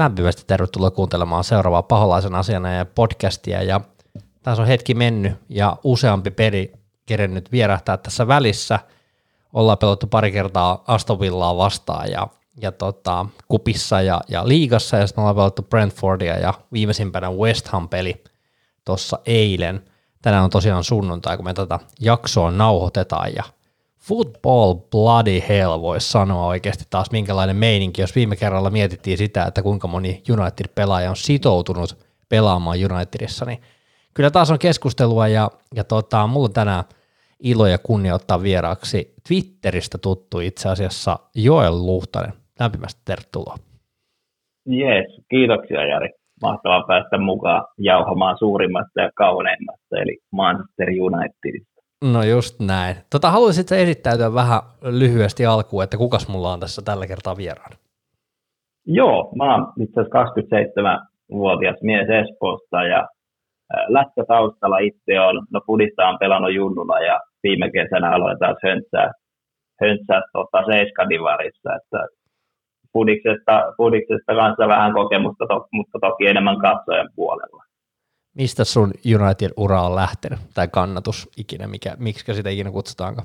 lämpimästi tervetuloa kuuntelemaan seuraavaa paholaisen asiana ja podcastia. Ja tässä on hetki mennyt ja useampi peli kerennyt vierähtää tässä välissä. Ollaan pelottu pari kertaa Astovillaa vastaan ja, ja tota, kupissa ja, ja liigassa ja sitten ollaan pelottu Brentfordia ja viimeisimpänä West Ham-peli tuossa eilen. Tänään on tosiaan sunnuntai, kun me tätä jaksoa nauhoitetaan ja football bloody hell voisi sanoa oikeasti taas minkälainen meininki, jos viime kerralla mietittiin sitä, että kuinka moni United-pelaaja on sitoutunut pelaamaan Unitedissa, niin kyllä taas on keskustelua ja, ja tota, mulla on tänään ilo ja kunnia ottaa vieraaksi Twitteristä tuttu itse asiassa Joel Luhtanen. Lämpimästi tervetuloa. Jees, kiitoksia Jari. Mahtavaa päästä mukaan jauhamaan suurimmasta ja kauneimmasta, eli Manchester Unitedista. No just näin. Tota, haluaisit esittäytyä vähän lyhyesti alkuun, että kukas mulla on tässä tällä kertaa vieraana? Joo, mä oon itse asiassa 27-vuotias mies Espoosta ja lätkä taustalla itse on, no pudista on pelannut junnuna ja viime kesänä aloin taas höntsää, höntsää tota, Seiskadivarissa, että pudiksesta, pudiksesta kanssa vähän kokemusta, to, mutta toki enemmän katsojen puolella mistä sun United-ura on lähtenyt, tai kannatus ikinä, mikä, miksi sitä ikinä kutsutaanko?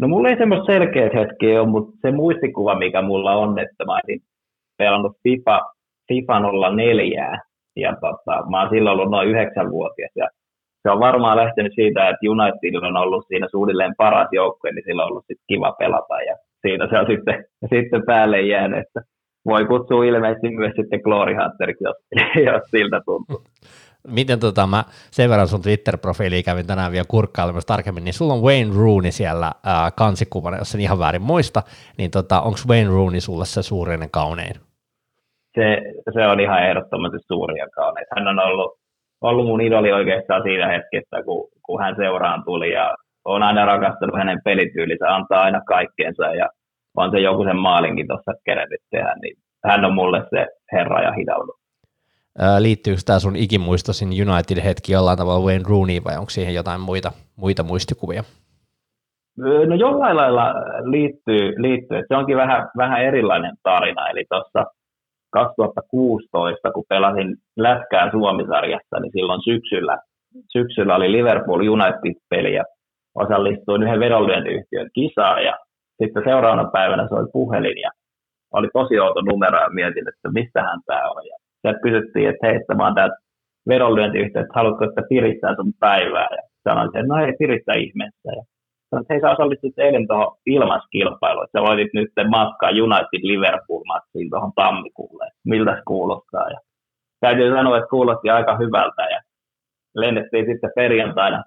No mulla ei semmoista selkeät hetkeä ole, mutta se muistikuva, mikä mulla on, että mä olisin pelannut FIFA, FIFA 04, ja tota, mä oon silloin ollut noin yhdeksänvuotias, ja se on varmaan lähtenyt siitä, että United on ollut siinä suunnilleen paras joukkue, niin sillä on ollut sit kiva pelata, ja siitä se on sitten, sitten päälle jäänyt, että voi kutsua ilmeisesti myös sitten Glory Hunteriksi, jos, jos siltä tuntuu. Miten tota, mä sen verran sun Twitter-profiiliin kävin tänään vielä kurkkailemassa tarkemmin, niin sulla on Wayne Rooney siellä ää, kansikuvana, jos en ihan väärin muista, niin tota, onko Wayne Rooney sulle se suurin ja kaunein? Se, se on ihan ehdottomasti suuri ja kaunein. Hän on ollut, ollut mun idoli oikeastaan siinä hetkessä, kun, kun hän seuraan tuli ja on aina rakastanut hänen pelityylinsä, antaa aina kaikkeensa ja on se joku sen maalinkin tuossa kerennyt tehdä, niin hän on mulle se herra ja hidallu. Liittyykö tämä sun ikimuistosin United-hetki jollain tavalla Wayne Rooney vai onko siihen jotain muita, muita muistikuvia? No jollain lailla liittyy, liittyy. se onkin vähän, vähän erilainen tarina, eli tuossa 2016, kun pelasin lätkää Suomisarjassa, niin silloin syksyllä, syksyllä oli Liverpool United-peli ja osallistuin yhden vedonlyöntiyhtiön kisaan ja sitten seuraavana päivänä soi puhelin ja oli tosi outo numero ja mietin, että mistähän tämä on. Ja sieltä kysyttiin, että hei, että mä oon täältä vedonlyöntiyhteys, että haluatko, että pirittää sun päivää? Ja sanoin, että no ei pirittää ihmeessä. Ja sanoin, että hei, sä osallistut eilen tuohon ilmaskilpailuun, että sä voitit nyt matkaa United Liverpool-matsiin tuohon tammikuulle. Miltä se kuulostaa? Ja täytyy sanoa, että kuulosti aika hyvältä ja lennettiin sitten perjantaina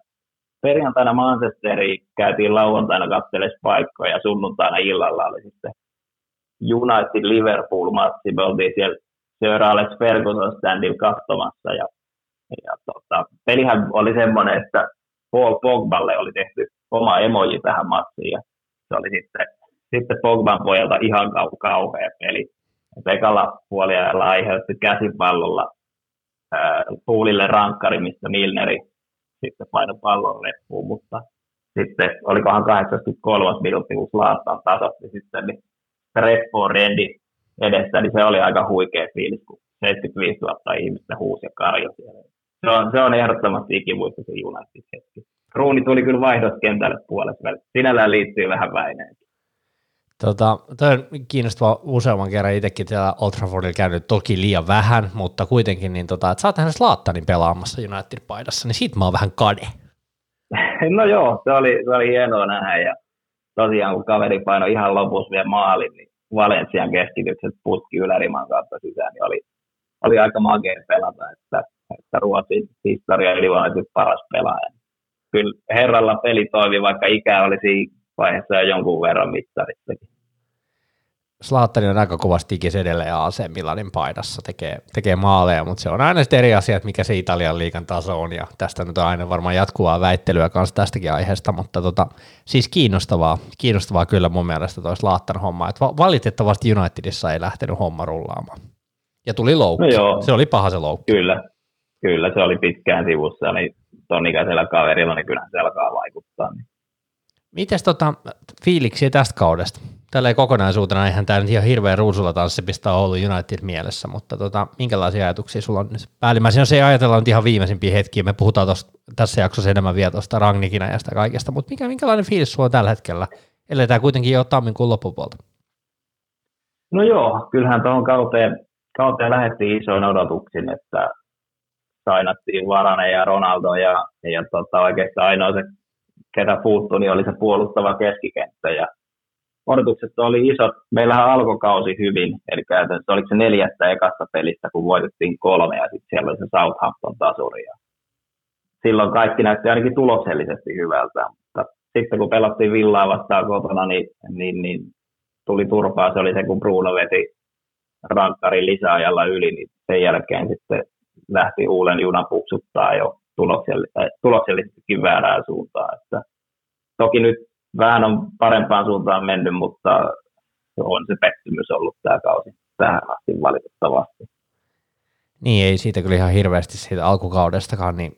perjantaina Manchesteriin, käytiin lauantaina katseles paikkoja ja sunnuntaina illalla oli sitten United Liverpool-matsi. Me oltiin siellä Sir Alex Ferguson standilla katsomassa ja, ja tota, pelihän oli semmoinen, että Paul Pogballe oli tehty oma emoji tähän matsiin ja se oli sitten, sitten Pogban pojalta ihan kau- kauhea peli. Pekalla puoliajalla aiheutti käsipallolla ää, puulille rankkari, mistä Milneri sitten paino pallon reppuun, mutta sitten olikohan 83 minuutti, kun Slaattaan tasoitti sitten, niin reppu on rendi edessä, niin se oli aika huikea fiilis, kun 75 000 ihmistä huusi ja karjo siellä. Se on, se on ehdottomasti ikimuista se hetki. Kruuni tuli kyllä vaihdos kentälle puolesta välissä. Sinällään liittyy vähän väineenkin. Tota, toi on kiinnostavaa useamman kerran itsekin siellä Old Traffordilla käynyt toki liian vähän, mutta kuitenkin, niin tota, että sä oot nähnyt Slaattanin pelaamassa United-paidassa, niin siitä mä oon vähän kade. No joo, se oli, se oli hienoa nähdä ja tosiaan kun kaveri painoi ihan lopussa vielä maalin, niin Valensian keskitykset putki yläriman kautta sisään, niin oli, oli aika makea pelata, että, että Ruotsin historia ylivoimaisesti paras pelaaja. Kyllä herralla peli toimi, vaikka ikä olisi vaiheessa jo jonkun verran mittarissakin. Slaattari on aika kovasti ikis edelleen AC Milanin paidassa, tekee, tekee maaleja, mutta se on aina sitten eri asia, että mikä se Italian liikan taso on, ja tästä nyt on aina varmaan jatkuvaa väittelyä kanssa tästäkin aiheesta, mutta tota, siis kiinnostavaa, kiinnostavaa kyllä mun mielestä toi Slaattan homma, että valitettavasti Unitedissa ei lähtenyt homma rullaamaan. Ja tuli loukki, no joo. se oli paha se loukki. Kyllä, kyllä se oli pitkään sivussa, niin ton ikäisellä kaverilla, niin kyllähän se alkaa vaikuttaa. Niin. Mites tota, fiiliksiä tästä kaudesta? Tälleen kokonaisuutena eihän tämä nyt ihan hirveän ruusulla tanssi pistää Oulu United mielessä, mutta tota, minkälaisia ajatuksia sulla on nyt päällimmäisenä? Jos ei ajatella nyt ihan viimeisimpiä hetkiä, me puhutaan tosta, tässä jaksossa enemmän vielä tuosta Rangnikin ajasta kaikesta, mutta mikä, minkälainen fiilis sulla on tällä hetkellä? Eletään kuitenkin jo tammikuun loppupuolta. No joo, kyllähän tuohon kauteen, kauteen lähdettiin isoin odotuksin, että sainattiin Varane ja Ronaldo ja, ja tota, oikeastaan ainoa se, ketä puuttui, niin oli se puolustava keskikenttä ja odotukset oli isot. Meillähän alkoi kausi hyvin, eli käytännössä oliko se neljästä ekasta pelistä, kun voitettiin kolme ja sitten siellä oli se Southampton tasuri. Ja silloin kaikki näytti ainakin tuloksellisesti hyvältä, mutta sitten kun pelattiin Villaa vastaan kotona, niin, niin, niin tuli turpaa. Se oli se, kun Bruno veti rankkarin lisäajalla yli, niin sen jälkeen sitten lähti uuden junan puksuttaa jo tuloksellisestikin väärään suuntaan. Että toki nyt vähän on parempaan suuntaan mennyt, mutta on se pettymys ollut tämä kausi tähän asti valitettavasti. Niin, ei siitä kyllä ihan hirveästi siitä alkukaudestakaan, niin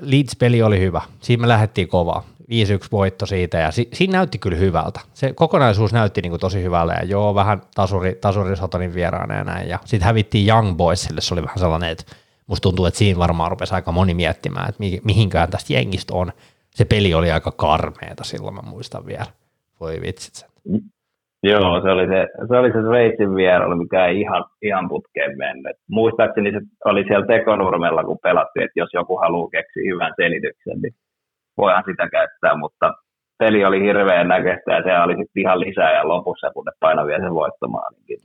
Leeds-peli oli hyvä. Siinä me lähdettiin kovaa. 5-1 voitto siitä ja si- siinä näytti kyllä hyvältä. Se kokonaisuus näytti niin kuin tosi hyvältä ja joo, vähän tasuri, tasuri Sotonin vieraana ja näin. Ja sitten hävittiin Young Boysille, se oli vähän sellainen, että musta tuntuu, että siinä varmaan rupesi aika moni miettimään, että mihinkään tästä jengistä on se peli oli aika karmeeta silloin, mä muistan vielä. Voi vitsit sen. Joo, se oli se, se, oli se Sveitsin vierailu, mikä ei ihan, ihan putkeen mennyt. Muistaakseni se oli siellä Tekonurmella, kun pelattiin, että jos joku haluaa keksiä hyvän selityksen, niin voidaan sitä käyttää, mutta peli oli hirveän näköistä ja se oli sitten ihan lisää ja lopussa, kun ne painoi vielä sen voittamaan. Niin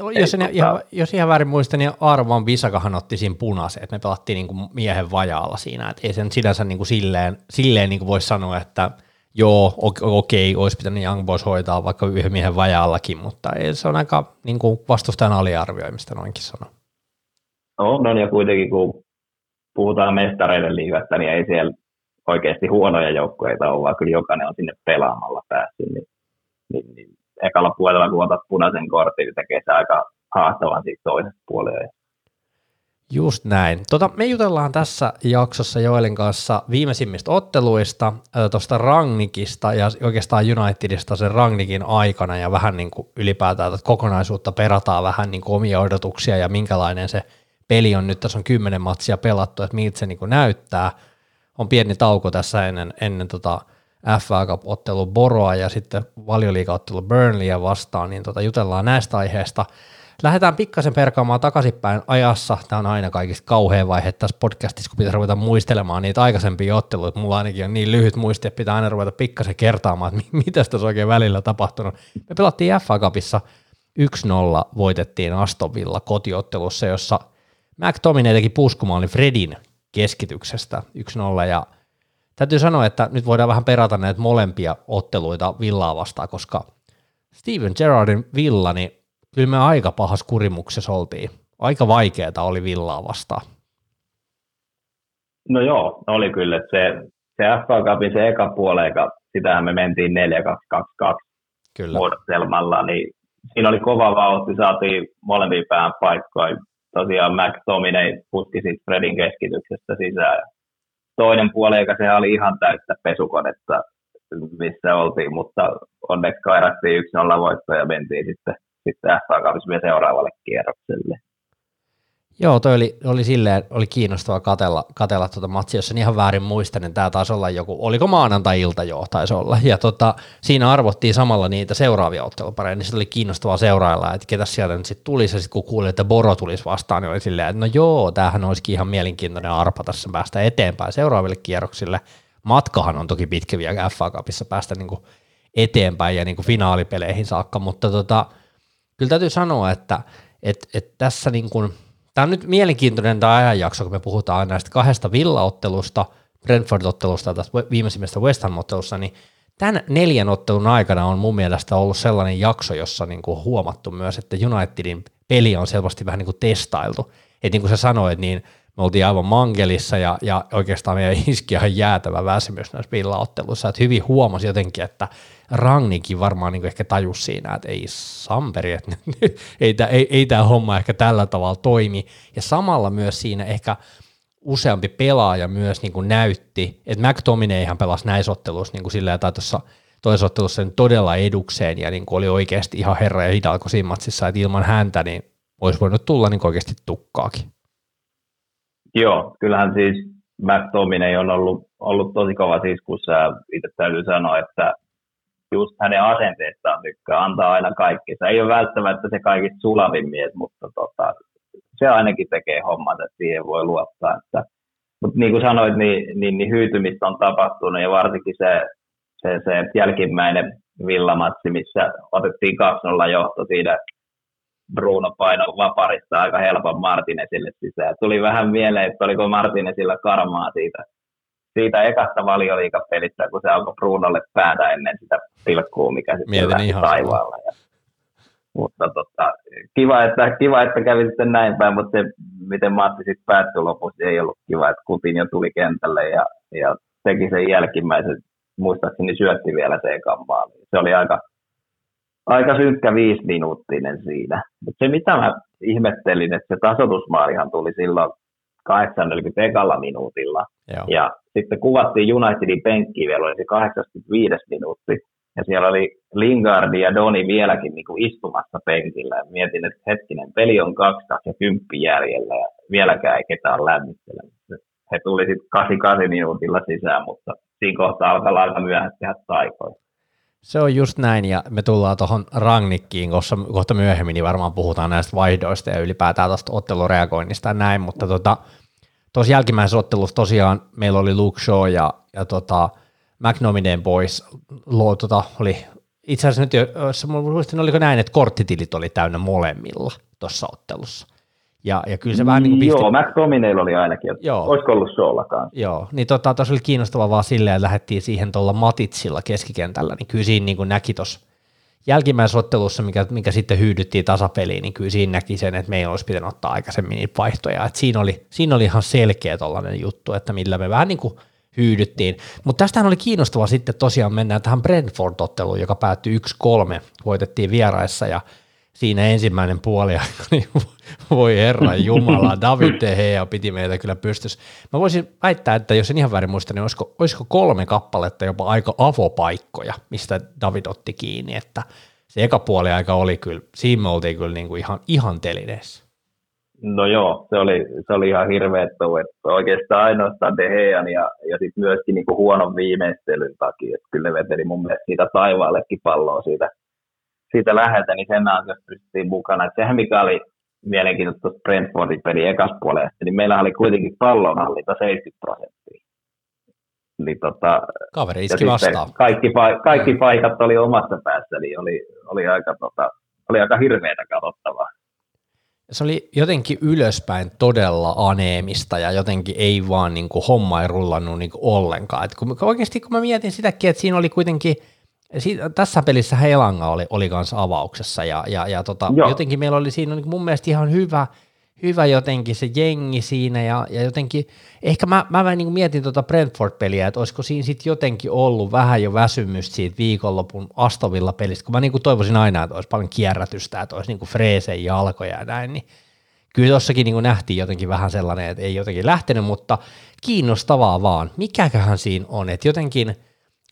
No, jos, en, ihan, jos ihan väärin muistan, niin Arvon Visakahan otti siinä punaisen, että me pelattiin niin kuin miehen vajaalla siinä, että ei sen sinänsä niin kuin silleen, silleen niin kuin voisi sanoa, että joo, okei, olisi pitänyt Young Boys hoitaa vaikka yhden miehen vajaallakin, mutta ei, se on aika niin kuin vastustajan aliarvioimista noinkin sanoa. On, no, ja kuitenkin kun puhutaan mestareiden liivettä, niin ei siellä oikeasti huonoja joukkueita ole, vaan kyllä jokainen on sinne pelaamalla päässyt, niin, niin, niin ekalla puolella, kun otat punaisen kortin, niin tekee se aika haastavan siitä toisesta puolella. Just näin. Tota, me jutellaan tässä jaksossa Joelin kanssa viimeisimmistä otteluista, tuosta Rangnikista ja oikeastaan Unitedista sen Rangnikin aikana ja vähän niin kuin ylipäätään että kokonaisuutta perataan vähän niin kuin omia odotuksia ja minkälainen se peli on nyt. Tässä on kymmenen matsia pelattu, että miltä se niin kuin näyttää. On pieni tauko tässä ennen, ennen tota, FA Cup-ottelu Boroa ja sitten valioliiga-ottelu Burnleyä vastaan, niin tota, jutellaan näistä aiheista. Lähdetään pikkasen perkaamaan takaisinpäin ajassa. Tämä on aina kaikista kauhean vaihe tässä podcastissa, kun pitää ruveta muistelemaan niitä aikaisempia otteluita. Mulla ainakin on niin lyhyt muisti, että pitää aina ruveta pikkasen kertaamaan, että mitä tässä oikein välillä tapahtunut. Me pelattiin FA Cupissa 1-0, voitettiin Aston Villa kotiottelussa, jossa McTominay teki puskumaalin Fredin keskityksestä 1-0 ja – täytyy sanoa, että nyt voidaan vähän perata näitä molempia otteluita Villaa vastaan, koska Steven Gerrardin Villa, niin kyllä me aika pahas kurimuksessa oltiin. Aika vaikeaa oli Villaa vastaan. No joo, oli kyllä. Se, se FA Cupin se eka puoleika, sitähän me mentiin 4-2-2-2 kyllä. muodostelmalla, niin siinä oli kova vauhti, saatiin molempiin pään paikkoja. Tosiaan McTominay puski sitten Fredin keskityksestä sisään toinen puoli, eikä se oli ihan täyttä pesukonetta, missä oltiin, mutta onneksi kairattiin yksi nolla voitto ja mentiin sitten, sitten FA seuraavalle kierrokselle. Joo, toi oli, oli silleen, oli kiinnostava katella, katella tuota matsia, jos en ihan väärin muista, niin tämä taisi olla joku, oliko maanantai-ilta jo, taisi olla, ja tota, siinä arvottiin samalla niitä seuraavia ottelupareja, niin se oli kiinnostavaa seurailla, että ketä sieltä nyt sitten tulisi, ja sitten kun kuulin, että Boro tulisi vastaan, niin oli silleen, että no joo, tämähän olisikin ihan mielenkiintoinen arpa tässä päästä eteenpäin seuraaville kierroksille. Matkahan on toki pitkä vielä FA Cupissa päästä niin kuin eteenpäin ja niin kuin finaalipeleihin saakka, mutta tota, kyllä täytyy sanoa, että et, et tässä niin kuin – Tämä on nyt mielenkiintoinen tämä ajanjakso, kun me puhutaan näistä kahdesta villaottelusta, Brentford-ottelusta ja tästä viimeisimmästä West Ham-ottelusta, niin tämän neljän ottelun aikana on mun mielestä ollut sellainen jakso, jossa niin kuin huomattu myös, että Unitedin peli on selvästi vähän niin kuin testailtu. Että niin kuin sä sanoit, niin me oltiin aivan mangelissa ja, ja oikeastaan meidän iski ihan jäätävä väsymys näissä villaotteluissa, että hyvin huomasi jotenkin, että Rangnikin varmaan niin ehkä tajus siinä, että ei Samperi, että ei, tämä, ei, ei tämä homma ehkä tällä tavalla toimi. Ja samalla myös siinä ehkä useampi pelaaja myös niin kuin näytti, että McTominay ihan pelasi näissä otteluissa niin kuin silleen, tai tuossa toisessa ottelussa todella edukseen ja niin kuin oli oikeasti ihan herra ja Hidalgo siinä matsissa, että ilman häntä niin olisi voinut tulla niin oikeasti tukkaakin. Joo, kyllähän siis McTominay on ollut, ollut tosi kova siskussa ja itse täytyy sanoa, että just hänen asenteestaan tykkää, antaa aina kaikki. Se ei ole välttämättä se kaikista sulavin mies, mutta tota, se ainakin tekee hommat, että siihen voi luottaa. Että, mutta niin kuin sanoit, niin, niin, niin hyytymistä on tapahtunut ja varsinkin se, se, se jälkimmäinen villamatsi, missä otettiin 2-0 johto siinä Bruno paino vaparista aika helpon Martinesille sisään. Tuli vähän mieleen, että oliko Martinesilla karmaa siitä, siitä ekasta valioliikapelistä, kun se alkoi Brunolle päätä ennen sitä pilkkuu, mikä sitten lähti taivaalla. Ja, mutta tota, kiva, että, kiva, että kävi sitten näin päin, mutta se, miten Matti sitten päättyi lopussa, ei ollut kiva, että Kutin jo tuli kentälle ja, ja teki sen jälkimmäisen, muistaakseni syötti vielä se ekan Se oli aika, aika synkkä viisi minuuttinen siinä. Mut se mitä mä ihmettelin, että se tasotusmaalihan tuli silloin 81 minuutilla. Joo. Ja sitten kuvattiin Unitedin penkkiä vielä, oli se 85 minuutti. Ja siellä oli Lingardi ja Doni vieläkin niin kuin istumassa penkillä. Ja mietin, että hetkinen, peli on 2 ja 10 jäljellä ja vieläkään ei ketään lämmittelemässä. He tuli sitten 88 minuutilla sisään, mutta siinä kohtaa alkaa aika myöhään tehdä taikoja. Se on just näin, ja me tullaan tuohon Rangnikkiin, koska kohta myöhemmin niin varmaan puhutaan näistä vaihdoista ja ylipäätään tuosta ottelureagoinnista ja näin, mutta tota, tuossa jälkimmäisessä ottelussa tosiaan meillä oli Luke Shaw ja, ja tota, McNomineen boys, luo, tota, oli itse asiassa nyt jo, muistin, oliko näin, että korttitilit oli täynnä molemmilla tuossa ottelussa. Ja, ja kyllä se vähän niin kuin pisti... Joo, McTominaylla oli ainakin, Joo. olisiko ollut Shawllakaan. Joo, niin tota, tuossa oli kiinnostavaa vaan silleen, että lähdettiin siihen tuolla Matitsilla keskikentällä, niin kyllä siinä niin kuin näki tuossa jälkimmäisessä ottelussa, mikä, mikä sitten hyydyttiin tasapeliin, niin kyllä siinä näki sen, että meidän olisi pitänyt ottaa aikaisemmin niitä vaihtoja. Et siinä, oli, siinä oli ihan selkeä tollainen juttu, että millä me vähän niin kuin hyydyttiin. Mutta tästähän oli kiinnostava sitten tosiaan mennään tähän Brentford-otteluun, joka päättyi 1-3, voitettiin vieraissa ja siinä ensimmäinen puoli niin voi herra jumala, David De Gea piti meitä kyllä pystys. Mä voisin väittää, että jos en ihan väärin muista, niin olisiko, olisiko kolme kappaletta jopa aika avopaikkoja, mistä David otti kiinni, että se eka puoli aika oli kyllä, siinä me oltiin kyllä niin kuin ihan, ihan telineessä. No joo, se oli, se oli ihan hirveä että oikeastaan ainoastaan De Gean ja, ja sitten myöskin kuin huonon viimeistelyn takia, että kyllä ne veteli mun mielestä siitä taivaallekin palloa siitä, siitä läheltä, niin sen ansiosta pystyttiin mukana. Et sehän mikä oli mielenkiintoista tuossa Brentfordin peli ekas puolesta, niin meillä oli kuitenkin pallonhallinta 70 prosenttia. Niin tota, Kaveri iski vastaan. Kaikki, kaikki paikat oli omassa päässä, niin oli, oli aika, tota, oli aika hirveätä katsottavaa. Se oli jotenkin ylöspäin todella aneemista ja jotenkin ei vaan niin kuin, homma ei rullannut niin kuin ollenkaan. Et kun, oikeasti kun mä mietin sitäkin, että siinä oli kuitenkin – Siitä, tässä pelissä Heilanga oli, oli kanssa avauksessa ja, ja, ja tota, jotenkin meillä oli siinä niin mun mielestä ihan hyvä, hyvä jotenkin se jengi siinä ja, ja jotenkin, ehkä mä, mä niin mietin tuota Brentford-peliä, että olisiko siinä sitten jotenkin ollut vähän jo väsymystä siitä viikonlopun Astovilla pelistä, kun mä niin kuin toivoisin aina, että olisi paljon kierrätystä, että olisi niin kuin freeseen jalkoja ja näin, niin kyllä tuossakin niin nähtiin jotenkin vähän sellainen, että ei jotenkin lähtenyt, mutta kiinnostavaa vaan. Mikäköhän siinä on, että jotenkin –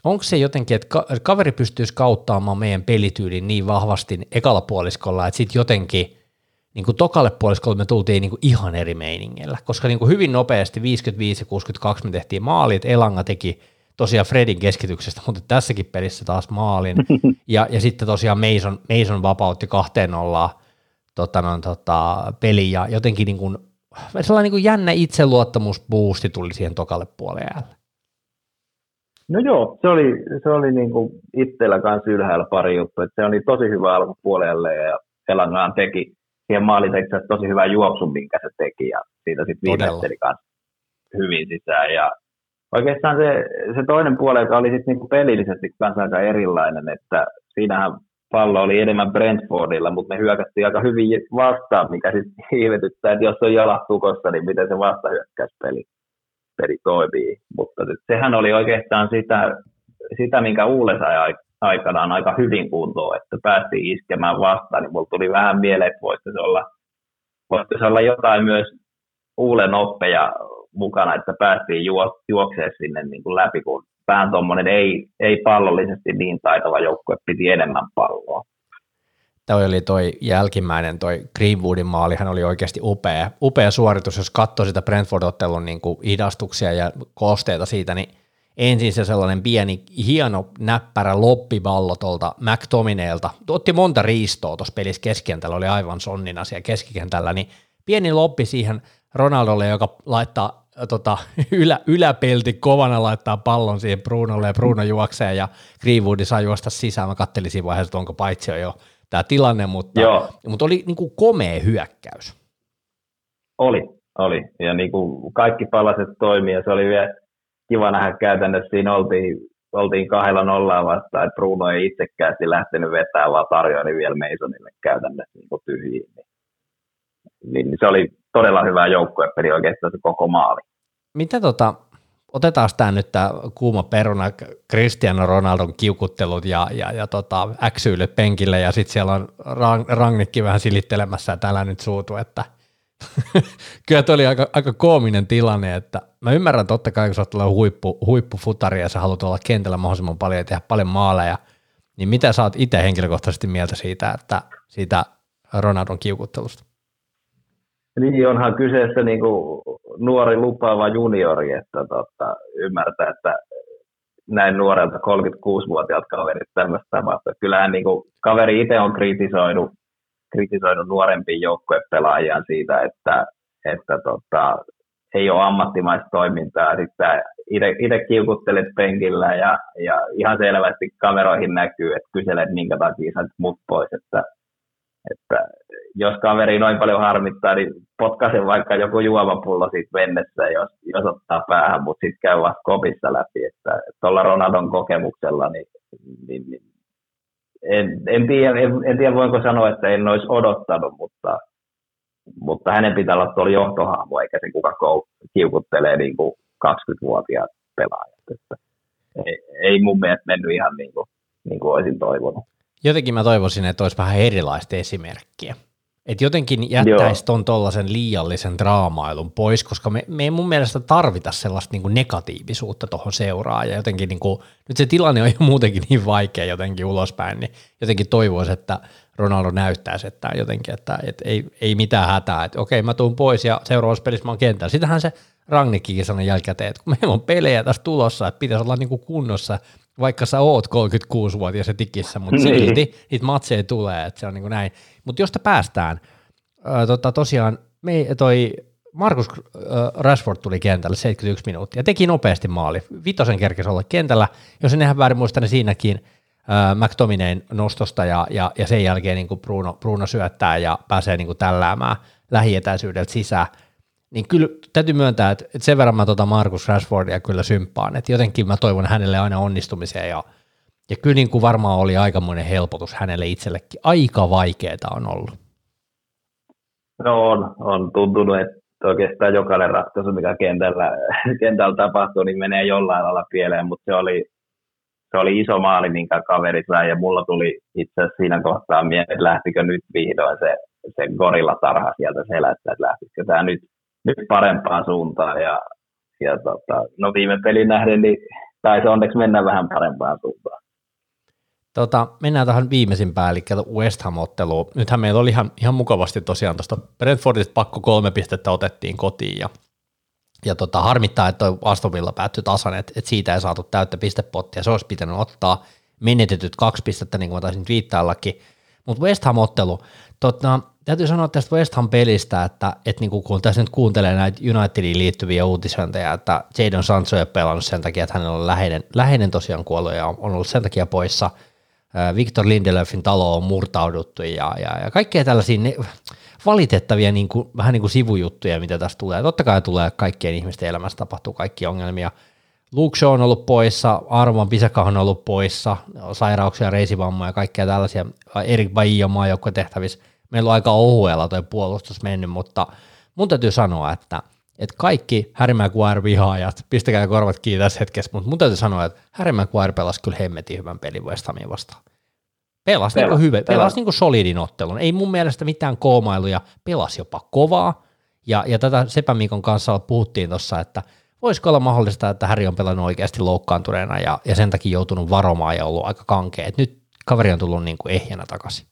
onko se jotenkin, että kaveri pystyisi kauttaamaan meidän pelityylin niin vahvasti ekalla puoliskolla, että sitten jotenkin niin kuin tokalle puoliskolle me tultiin niin kuin ihan eri meiningillä, koska niin kuin hyvin nopeasti 55 ja 62 me tehtiin maalit, Elanga teki tosiaan Fredin keskityksestä, mutta tässäkin pelissä taas maalin, ja, ja sitten tosiaan Mason, Mason vapautti kahteen nollaan tota, no, tota, peli, ja jotenkin niin kuin, sellainen niin kuin jännä itseluottamusboosti tuli siihen tokalle puolelle. No joo, se oli, se oli niin kuin itsellä kanssa ylhäällä pari juttu, että se oli tosi hyvä alkupuolelle ja Elangaan teki. Siihen maalitekijä tosi hyvä juoksu, minkä se teki ja siitä sitten viimeisteli kanssa hyvin sisään. Ja oikeastaan se, se toinen puoli, joka oli sitten niinku pelillisesti kanssa aika erilainen, että siinähän pallo oli enemmän Brentfordilla, mutta me hyökättiin aika hyvin vastaan, mikä sitten hiivetyttää, että jos on jalat tukossa, niin miten se vastahyökkäyspeli peli toimii. Mutta sehän oli oikeastaan sitä, sitä minkä Uule sai aikanaan aika hyvin kuntoon, että päästiin iskemään vastaan, niin mulla tuli vähän mieleen, että voisi olla, voisi olla jotain myös Uulen oppeja mukana, että päästiin juoksemaan sinne niin kuin läpi, kun pään tuommoinen ei, ei pallollisesti niin taitava joukkue piti enemmän palloa. Toi oli toi jälkimmäinen, toi Greenwoodin maali, hän oli oikeasti upea, upea suoritus, jos katsoo sitä Brentford-ottelun niin kuin hidastuksia ja koosteita siitä, niin ensin se sellainen pieni, hieno, näppärä loppipallo tuolta McTominelta, otti monta riistoa tuossa pelissä keskikentällä, oli aivan sonnin asia keskikentällä, niin pieni loppi siihen Ronaldolle, joka laittaa tota, ylä, yläpelti kovana laittaa pallon siihen Brunolle ja Bruno juoksee ja Greenwood saa juosta sisään. Mä kattelin siinä vaiheessa, että onko paitsi jo tämä tilanne, mutta, mutta oli niin kuin komea hyökkäys. Oli, oli. Ja niin kuin kaikki palaset toimii ja se oli vielä kiva nähdä käytännössä. Siinä oltiin, oltiin kahdella nollaa vastaan, että Bruno ei itsekään lähtenyt vetämään, vaan tarjoili vielä Masonille käytännössä niin tyhjiin. Niin, niin se oli todella hyvä joukkuepeli oikeastaan se koko maali. Mitä tota, otetaan tämä nyt tämä kuuma peruna, Cristiano Ronaldon kiukuttelut ja, ja, ja tota, äksyilyt penkille ja sitten siellä on rang, Rangnikki vähän silittelemässä, että älä nyt suutu, että kyllä toi oli aika, aika koominen tilanne, että mä ymmärrän totta kai, kun sä oot huippu, huippufutari ja sä haluat olla kentällä mahdollisimman paljon ja tehdä paljon maaleja, niin mitä sä oot itse henkilökohtaisesti mieltä siitä, että siitä Ronaldon kiukuttelusta? Niin onhan kyseessä niin kuin nuori lupaava juniori, että tota, ymmärtää, että näin nuorelta 36-vuotiaalta kaverit tämmöistä tapahtuu. Kyllähän niin kuin, kaveri itse on kritisoinut, kritisoinut nuorempia joukkuepelaajia siitä, että, että tota, ei ole ammattimaista toimintaa. Sitten itse kiukuttelet penkillä ja, ja ihan selvästi kameroihin näkyy, että kyselet minkä takia sä mut pois. Että, että jos kaveri noin paljon harmittaa, niin potkaisen vaikka joku juomapullo siitä mennessä, jos, jos ottaa päähän, mutta sitten käy vasta kopissa läpi. Että tuolla Ronaldon kokemuksella, niin, niin, niin en, en, tiedä, en, en tiedä voinko sanoa, että en olisi odottanut, mutta, mutta hänen pitää olla tuolla johtohaamu, eikä se kuka kiukuttelee niin kuin 20-vuotiaat pelaajat. Että ei, ei mun mielestä mennyt ihan niin kuin, niin kuin olisin toivonut. Jotenkin mä toivoisin, että olisi vähän erilaista esimerkkiä. Että jotenkin jättäisi tuon tuollaisen liiallisen draamailun pois, koska me, me ei mun mielestä tarvita sellaista niin negatiivisuutta tuohon seuraan. Ja jotenkin niin kuin, nyt se tilanne on jo muutenkin niin vaikea jotenkin ulospäin, niin jotenkin toivoisi, että Ronaldo näyttäisi, että jotenkin, että, että ei, ei mitään hätää, että okei mä tuun pois ja seuraavassa pelissä mä oon kentällä. Sitähän se Rangnikkikin sanoi jälkikäteen, että kun meillä on pelejä tässä tulossa, että pitäisi olla niin kuin kunnossa, vaikka sä oot 36-vuotias ja tikissä, mutta niin. silti niitä matseja tulee, että se on niin kuin näin. Mutta josta päästään, ää, tota, tosiaan me, toi Markus Rashford tuli kentälle 71 minuuttia, teki nopeasti maali. Vitosen kerkesi olla kentällä, jos en ihan väärin muista, niin siinäkin äh, McTominayn nostosta ja, ja, ja sen jälkeen niin kuin Bruno, Bruno syöttää ja pääsee niin kuin tälläämään lähietäisyydeltä sisään niin kyllä täytyy myöntää, että, sen verran mä tota Markus Rashfordia kyllä symppaan, että jotenkin mä toivon hänelle aina onnistumisia ja, ja kyllä niin kuin varmaan oli aikamoinen helpotus hänelle itsellekin. Aika vaikeaa on ollut. No on, on tuntunut, että oikeastaan jokainen ratkaisu, mikä kentällä, kentällä tapahtuu, niin menee jollain lailla pieleen, mutta se oli, se oli iso maali, minkä kaverit sai, ja mulla tuli itse asiassa siinä kohtaa mieleen, että lähtikö nyt vihdoin se, se gorilla tarha sieltä selästä, että lähtisikö tämä nyt nyt parempaan suuntaan. Ja, ja tota, no viime pelin nähden, niin taisi onneksi mennä vähän parempaan suuntaan. Tota, mennään tähän viimeisimpään, eli West Ham-otteluun. Nythän meillä oli ihan, ihan mukavasti tosiaan tuosta Brentfordista pakko kolme pistettä otettiin kotiin, ja, ja tota, harmittaa, että Aston Villa päättyi tasan, että, että siitä ei saatu täyttä pistepottia, se olisi pitänyt ottaa menetetyt kaksi pistettä, niin kuin mä taisin viittaillakin, mutta West Ham-ottelu, tota, täytyy sanoa tästä West Ham-pelistä, että, että niin kun tässä nyt kuuntelee näitä Unitediin liittyviä uutisointeja, että Jadon Sancho ei ole pelannut sen takia, että hänellä on läheinen, läheinen tosiaan kuollut ja on ollut sen takia poissa. Victor Lindelöfin talo on murtauduttu ja, ja, ja kaikkea tällaisia ne, valitettavia niin kuin, vähän niin kuin sivujuttuja, mitä tässä tulee. Totta kai tulee kaikkien ihmisten elämässä tapahtuu kaikki ongelmia. Luke Shaw on ollut poissa, Arvon Pisaka on ollut poissa, sairauksia, reisivammoja ja kaikkea tällaisia. Erik Bailly on tehtävissä meillä on aika ohuella toi puolustus mennyt, mutta mun täytyy sanoa, että, että kaikki Harry Maguire-vihaajat, pistäkää korvat kiinni tässä hetkessä, mutta mun täytyy sanoa, että Harry Maguire pelasi kyllä hemmetin hyvän pelin West Hamia vastaan. Pelasi, Pela, niin hyvä, pelasi niin kuin solidin ottelun. Ei mun mielestä mitään koomailuja, pelasi jopa kovaa. Ja, ja tätä Sepä Mikon kanssa puhuttiin tuossa, että voisiko olla mahdollista, että Häri on pelannut oikeasti loukkaantuneena ja, ja sen takia joutunut varomaan ja ollut aika kankea, että nyt kaveri on tullut niin kuin ehjänä takaisin?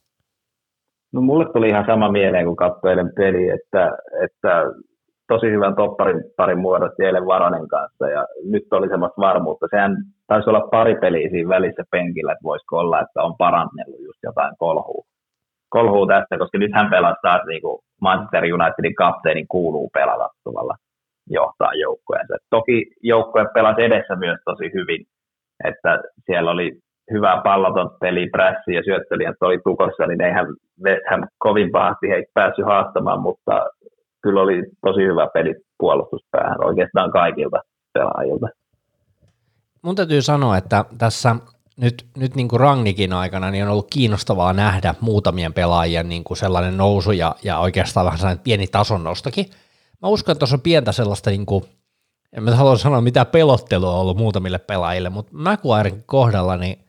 No mulle tuli ihan sama mieleen, kun katsoin eilen peli, että, että tosi hyvän topparin parin muodosti eilen Varonen kanssa ja nyt oli semmoista varmuutta. Sehän taisi olla pari peliä siinä välissä penkillä, että voisiko olla, että on parannellut just jotain kolhua. Kolhuu tästä, koska nyt hän pelasi taas niin kuin Manchester Unitedin kapteenin kuuluu pelata tavalla johtaa joukkueensa. Toki joukkue pelasi edessä myös tosi hyvin, että siellä oli hyvää palloton peli, prässi ja syöttelijät oli tukossa, niin eihän West Ham kovin pahasti heitä päässyt haastamaan, mutta kyllä oli tosi hyvä peli puolustuspäähän oikeastaan kaikilta pelaajilta. Mun täytyy sanoa, että tässä nyt, nyt niin kuin Rangnikin aikana niin on ollut kiinnostavaa nähdä muutamien pelaajien niin kuin sellainen nousu ja, ja oikeastaan vähän sellainen pieni tason nostokin. Mä uskon, että tuossa on pientä sellaista, niin kuin, en mä halua sanoa mitä pelottelua on ollut muutamille pelaajille, mutta McQuaren kohdalla niin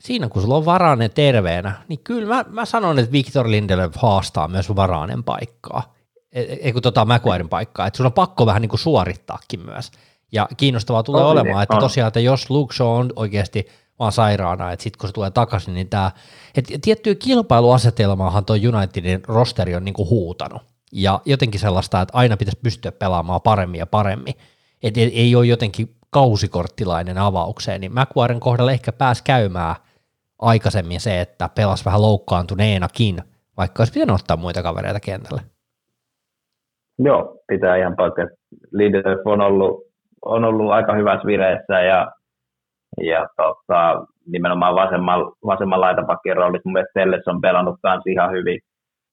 siinä kun sulla on Varanen terveenä, niin kyllä mä, mä sanon, että Victor Lindelöf haastaa myös Varanen paikkaa, ei kun tota McQuaren paikkaa, että sun on pakko vähän niin kuin suorittaakin myös. Ja kiinnostavaa tulee on olemaan, että tosiaan, että jos Luke Shaw on oikeasti vaan sairaana, että sitten kun se tulee takaisin, niin tämä, että tiettyä kilpailuasetelmaahan tuo Unitedin rosteri on niin kuin huutanut. Ja jotenkin sellaista, että aina pitäisi pystyä pelaamaan paremmin ja paremmin. Että ei ole jotenkin kausikorttilainen avaukseen, niin McQuaren kohdalla ehkä pääsi käymään aikaisemmin se, että pelas vähän loukkaantuneenakin, vaikka olisi pitänyt ottaa muita kavereita kentälle. Joo, pitää ihan paikka. Lindelöf on ollut, on ollut aika hyvässä vireessä ja, ja tota, nimenomaan vasemman, vasemman laitapakin roolissa mun mielestä on pelannut kanssa ihan hyvin.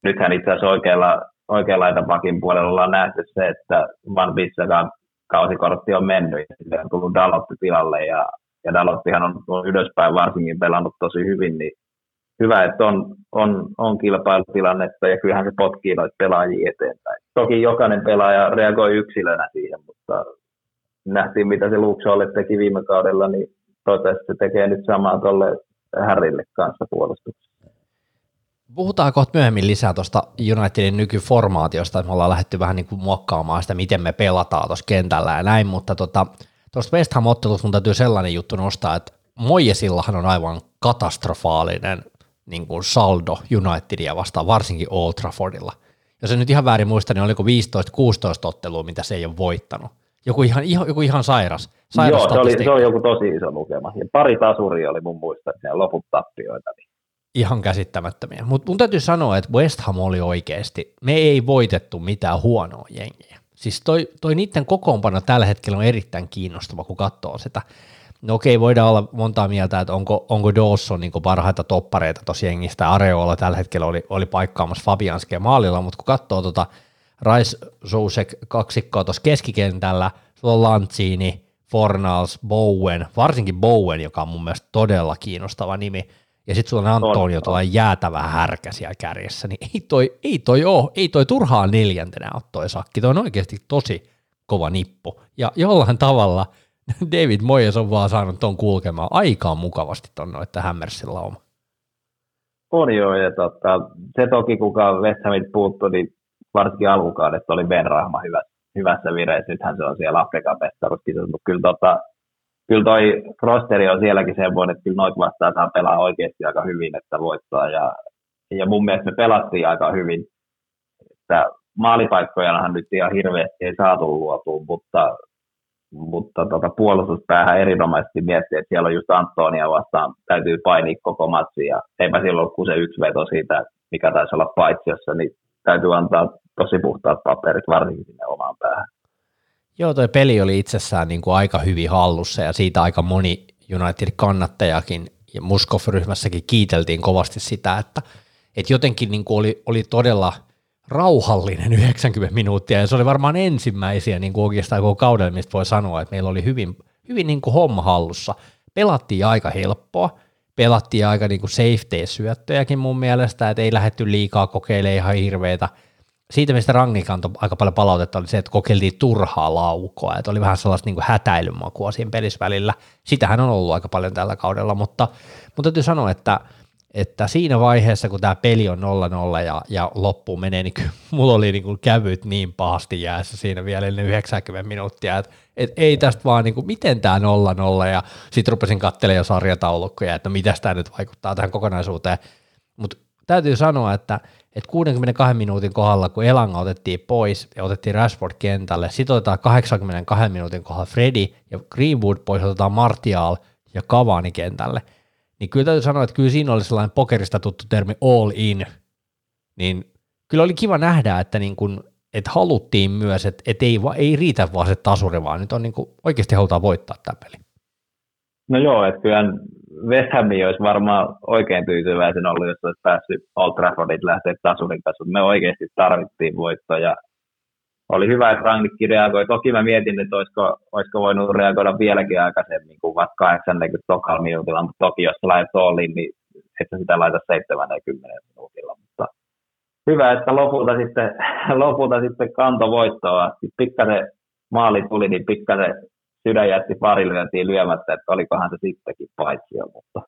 Nythän itse asiassa oikealla, oikealla laitapakin puolella ollaan nähty se, että Van Bissakaan kausikortti on mennyt ja sille on tullut Dalotti tilalle ja, ja Dalottihan on, on ylöspäin varsinkin pelannut tosi hyvin, niin hyvä, että on, on, on kilpailutilannetta ja kyllähän se potkii noita pelaajia eteenpäin. Toki jokainen pelaaja reagoi yksilönä siihen, mutta nähtiin mitä se Luxolle teki viime kaudella, niin toivottavasti se tekee nyt samaa tuolle Härille kanssa puolustuksessa. Puhutaan kohta myöhemmin lisää tuosta Unitedin nykyformaatiosta, että me ollaan lähdetty vähän niin kuin muokkaamaan sitä, miten me pelataan tuossa kentällä ja näin, mutta tuosta tota, West Ham-ottelusta mun täytyy sellainen juttu nostaa, että Moijesillahan on aivan katastrofaalinen niin kuin saldo Unitedia vastaan, varsinkin Old Traffordilla. Jos en nyt ihan väärin muista, niin oliko 15-16 ottelua, mitä se ei ole voittanut. Joku ihan, joku ihan sairas. sairas Joo, se, oli, se on joku tosi iso lukema. Ja pari tasuria oli mun muista, että loput tappioita. Niin. Ihan käsittämättömiä. Mutta mun täytyy sanoa, että West Ham oli oikeasti, me ei voitettu mitään huonoa jengiä. Siis toi, toi niiden kokoonpano tällä hetkellä on erittäin kiinnostava, kun katsoo sitä. No okei, voidaan olla montaa mieltä, että onko, onko Dawson niin parhaita toppareita tosi jengistä. Areola tällä hetkellä oli, oli paikkaamassa Fabianskia maalilla, mutta kun katsoo tuota Rice Sousek kaksikkoa tuossa keskikentällä, sulla on Lanzini, Fornals, Bowen, varsinkin Bowen, joka on mun mielestä todella kiinnostava nimi, ja sitten sulla on Antonio tuolla jäätävä härkä siellä kärjessä, niin ei toi, ei toi oo, ei toi turhaan neljäntenä ole toi sakki, toi on oikeasti tosi kova nippu, ja jollain tavalla – David Moyes on vaan saanut ton kulkemaan aikaan mukavasti ton noita Hammersin lauma. On joo, ja tota, se toki kuka West Hamit puuttui, niin varsinkin alkukaudet oli Ben Rahma hyvä, hyvässä vireessä. Nythän se on siellä Afrikan mestaruuskisossa, mutta kyllä, tota, kyllä toi rosteri on sielläkin semmoinen, että kyllä noit vastaan saa pelaa oikeasti aika hyvin, että voittaa. Ja, ja mun mielestä me pelattiin aika hyvin. Että maalipaikkojahan nyt ihan hirveästi ei saatu luotua, mutta mutta tota, puolustuspäähän erinomaisesti miettii, että siellä on just Antonia vastaan, täytyy painia koko matsi, ja eipä silloin kuin se yksi veto siitä, mikä taisi olla paitsiossa, niin täytyy antaa tosi puhtaat paperit varsinkin sinne omaan päähän. Joo, toi peli oli itsessään niin kuin aika hyvin hallussa, ja siitä aika moni United-kannattajakin ja Muskov-ryhmässäkin kiiteltiin kovasti sitä, että, että jotenkin niin kuin oli, oli todella – rauhallinen 90 minuuttia, ja se oli varmaan ensimmäisiä niin kuin oikeastaan koko kaudella, mistä voi sanoa, että meillä oli hyvin, hyvin niin kuin homma hallussa. Pelattiin aika helppoa, pelattiin aika niin kuin safety-syöttöjäkin mun mielestä, että ei lähetty liikaa kokeilemaan ihan hirveitä. Siitä, mistä Rangnick antoi aika paljon palautetta, oli se, että kokeiltiin turhaa laukoa, että oli vähän sellaista niin hätäilymakua siinä pelissä välillä. Sitähän on ollut aika paljon tällä kaudella, mutta, mutta täytyy sanoa, että että siinä vaiheessa, kun tämä peli on 0-0 ja, ja loppuun menee, niin mulla oli niin kuin kävyt niin pahasti jäässä siinä vielä ennen 90 minuuttia, että et ei tästä vaan, niin kuin, miten tämä 0-0, ja sitten rupesin katselemaan jo sarjataulukkoja, että no mitä tämä nyt vaikuttaa tähän kokonaisuuteen, mutta täytyy sanoa, että, että 62 minuutin kohdalla, kun Elanga otettiin pois ja otettiin Rashford kentälle, sitten otetaan 82 minuutin kohdalla Freddy ja Greenwood pois, otetaan Martial ja Cavani kentälle – niin kyllä täytyy sanoa, että kyllä siinä oli sellainen pokerista tuttu termi all in, niin kyllä oli kiva nähdä, että, niin kun, että haluttiin myös, että, että ei, ei riitä vaan se tasuri, vaan nyt on niin kuin, oikeasti halutaan voittaa tämä peli. No joo, että kyllä West Ham olisi varmaan oikein tyytyväisen ollut, jos olisi päässyt Old Traffordit lähteä tasurin kanssa. Me oikeasti tarvittiin voittoja oli hyvä, että Rangnikki reagoi. Toki mä mietin, että olisiko, olisiko voinut reagoida vieläkin aikaisemmin kuin vaikka 80 tokalla minuutilla, mutta toki jos laitat olliin, niin et sä sitä laita 70 minuutilla. Mutta hyvä, että lopulta sitten, lopulta sitten kanto voittoa. Pikkasen maali tuli, niin pikkasen sydän jätti pari lyöntiin lyömättä, että olikohan se sittenkin paitsi jo, mutta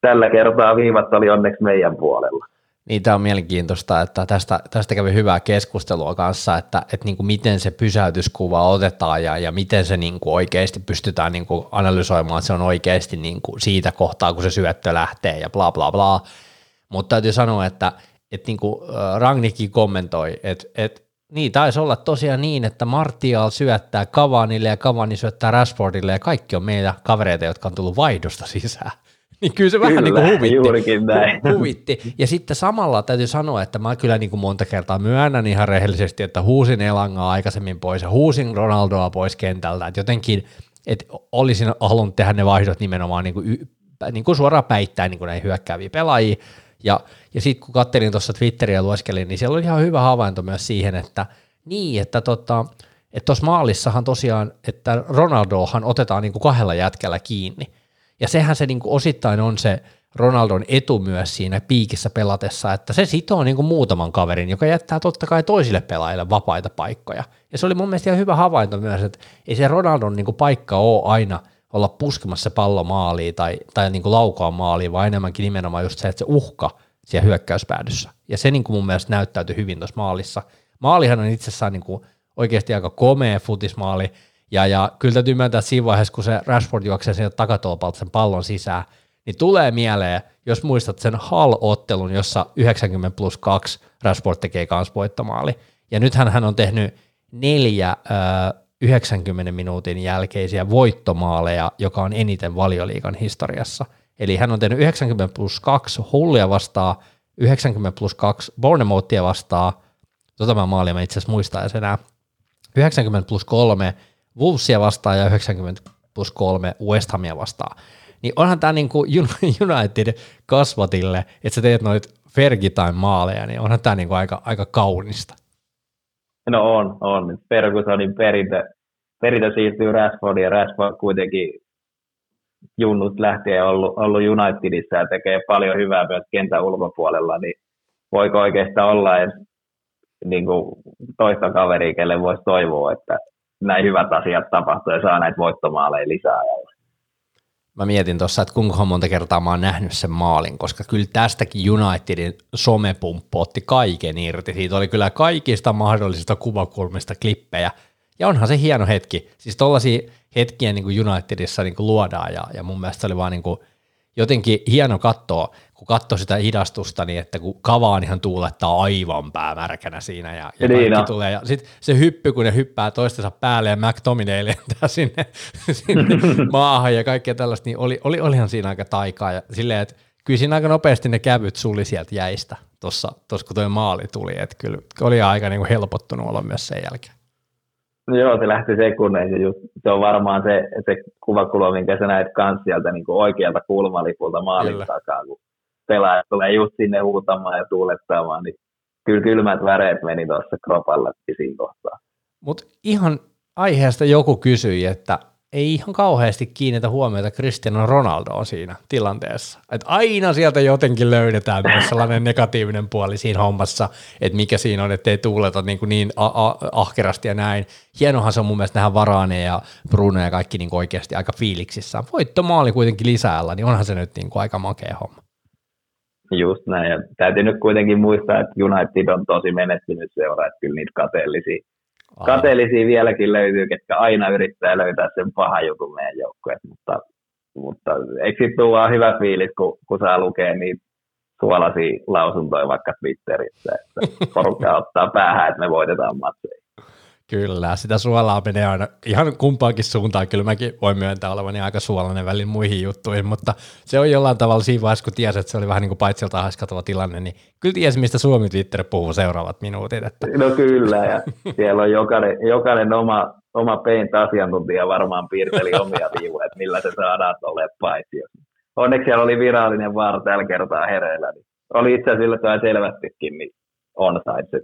tällä kertaa viivat oli onneksi meidän puolella. Niin tämä on mielenkiintoista, että tästä, tästä kävi hyvää keskustelua kanssa, että, että niin kuin miten se pysäytyskuva otetaan ja, ja miten se niin kuin oikeasti pystytään niin kuin analysoimaan, että se on oikeasti niin kuin siitä kohtaa, kun se syöttö lähtee ja bla bla bla. Mutta täytyy sanoa, että, että niin kuin Ragnikki kommentoi, että, että niin taisi olla tosiaan niin, että Martial syöttää Kavanille ja Kavani syöttää Rashfordille ja kaikki on meitä kavereita, jotka on tullut vaihdosta sisään. Niin kyllä se kyllä, vähän niin kuin huvitti. Näin. huvitti. Ja sitten samalla täytyy sanoa, että mä kyllä niin kuin monta kertaa myönnän ihan rehellisesti, että huusin Elangaa aikaisemmin pois ja huusin Ronaldoa pois kentältä. Että jotenkin, että olisin halunnut tehdä ne vaihdot nimenomaan niin kuin, niin kuin suoraan päittäin niin kuin näihin hyökkääviä pelaajia. Ja, ja sitten kun kattelin tuossa Twitteriä lueskelin, niin siellä oli ihan hyvä havainto myös siihen, että niin, että tota, että maalissahan tosiaan, että Ronaldohan otetaan niin kuin kahdella jätkällä kiinni – ja sehän se niin kuin osittain on se Ronaldon etu myös siinä piikissä pelatessa, että se sitoo niin kuin muutaman kaverin, joka jättää totta kai toisille pelaajille vapaita paikkoja. Ja se oli mun mielestä ihan hyvä havainto myös, että ei se Ronaldon niin kuin paikka ole aina olla puskemassa pallo maaliin tai, tai niin kuin laukaa maaliin, vaan enemmänkin nimenomaan just se, että se uhka siellä hyökkäyspäädyssä. Ja se niin kuin mun mielestä näyttäytyi hyvin tuossa maalissa. Maalihan on itsessään niin kuin oikeasti aika komea futismaali, ja, ja kyllä täytyy myöntää, siinä vaiheessa, kun se Rashford juoksee sieltä takatolpalta sen pallon sisään, niin tulee mieleen, jos muistat sen Hall-ottelun, jossa 90 plus 2 Rashford tekee kans voittomaali. Ja nythän hän on tehnyt neljä ö, 90 minuutin jälkeisiä voittomaaleja, joka on eniten valioliikan historiassa. Eli hän on tehnyt 90 plus 2 Hullia vastaan, 90 plus 2 Bournemouthia vastaan, tota mä maalia mä itse asiassa muistan enää, 90 plus 3 Wolvesia vastaan ja 90 plus 3 West Hamia vastaan. Niin onhan tämä niinku United kasvatille, että sä teet noit Fergie-time-maaleja, niin onhan tämä niinku aika, aika kaunista. No on, on. Fergusonin perintö, perintö siirtyy Rashfordiin ja Rashford kuitenkin junnut lähtien ollut, ollut Unitedissa ja tekee paljon hyvää myös kentän ulkopuolella, niin voiko oikeastaan olla edes niin kuin toista kaveria, kelle voisi toivoa, että näin hyvät asiat tapahtuu ja saa näitä voittomaaleja lisää Mä mietin tuossa, että kuinka monta kertaa mä oon nähnyt sen maalin, koska kyllä tästäkin Unitedin somepumppu otti kaiken irti. Siitä oli kyllä kaikista mahdollisista kuvakulmista klippejä. Ja onhan se hieno hetki. Siis tollaisia hetkiä niin kuin Unitedissa niin kuin luodaan ja, ja mun mielestä se oli vaan niin kuin jotenkin hieno katsoa, kun katsoo sitä hidastusta, niin että kun Kavaanihan tuulettaa aivan päämärkänä siinä ja, ja niin kaikki tulee. Ja sitten se hyppy, kun ne hyppää toistensa päälle ja McTominay lentää sinne, sinne maahan ja kaikkea tällaista, niin oli, oli, olihan siinä aika taikaa. Ja silleen, että kyllä siinä aika nopeasti ne kävyt suli sieltä jäistä tuossa, kun tuo maali tuli. Että kyllä oli aika niin kuin helpottunut olla myös sen jälkeen. No joo, se lähti sekunneissa. Just, se on varmaan se, se kuvakulma, minkä sä näet kans sieltä niin kuin oikealta kulmalipulta maalin Kyllä. takaa, kun pelaajat tulee just sinne huutamaan ja tuulettamaan, niin kyllä kylmät väreet meni tuossa kropalla siinä kohtaa. Mutta ihan aiheesta joku kysyi, että ei ihan kauheasti kiinnitä huomiota Cristiano Ronaldoon siinä tilanteessa. Et aina sieltä jotenkin löydetään myös sellainen negatiivinen puoli siinä hommassa, että mikä siinä on, ettei tuuleta niin, kuin niin a- a- ahkerasti ja näin. Hienohan se on mun mielestä nähdä Varane ja Bruno ja kaikki niin oikeasti aika fiiliksissä. Voittomaali kuitenkin lisäällä, niin onhan se nyt niin kuin aika makea homma. Just näin, ja täytyy nyt kuitenkin muistaa, että United on tosi menettynyt seura, että kyllä niitä kateellisia, kateellisia vieläkin löytyy, ketkä aina yrittää löytää sen paha jutun meidän joukkueet, mutta, mutta eikö sitten tule vaan hyvä fiilis, kun, kun saa lukea niitä suolaisia lausuntoja vaikka Twitterissä, että porukka ottaa päähän, että me voitetaan matseja. Kyllä, sitä suolaa menee aina ihan kumpaankin suuntaan. Kyllä mäkin voin myöntää olevani aika suolainen välin muihin juttuihin, mutta se on jollain tavalla siinä vaiheessa, kun tiesi, että se oli vähän niin kuin paitsilta haiskatava tilanne, niin kyllä tiesi, mistä Suomi Twitter puhuu seuraavat minuutit. Että. No kyllä, ja siellä on jokainen, jokainen oma, oma paint-asiantuntija varmaan piirteli omia viivoja, että millä se saadaan tuolle paitsi. Onneksi siellä oli virallinen vaara tällä kertaa hereillä, niin oli itse asiassa selvästikin niin on se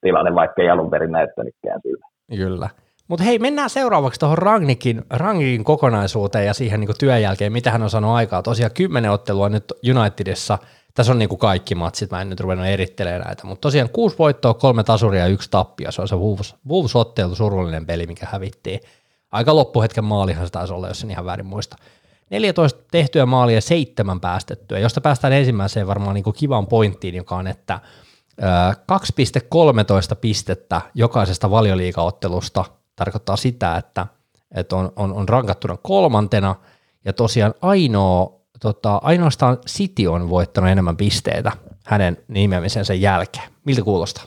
tilanne, vaikka ei alun perin näyttänytkään sillä. Kyllä. Mutta hei, mennään seuraavaksi tuohon Rangnikin, Rangnikin kokonaisuuteen ja siihen niin työn jälkeen, mitä hän on saanut aikaa. Tosiaan kymmenen ottelua nyt Unitedissa, tässä on niin kuin kaikki matsit, mä en nyt ruvennut erittelemään näitä, mutta tosiaan kuusi voittoa, kolme tasuria ja yksi tappia, se on se Wolves, Wolves-ottelu, surullinen peli, mikä hävittiin. Aika loppuhetken maalihan se taisi olla, jos en ihan väärin muista. 14 tehtyä maalia seitsemän päästettyä, josta päästään ensimmäiseen varmaan niin kuin kivaan pointtiin, joka on, että – 2,13 pistettä jokaisesta valioliigaottelusta tarkoittaa sitä, että, että on, on, on rankattuna kolmantena, ja tosiaan ainoa, tota, ainoastaan City on voittanut enemmän pisteitä hänen nimeämisensä jälkeen. Miltä kuulostaa?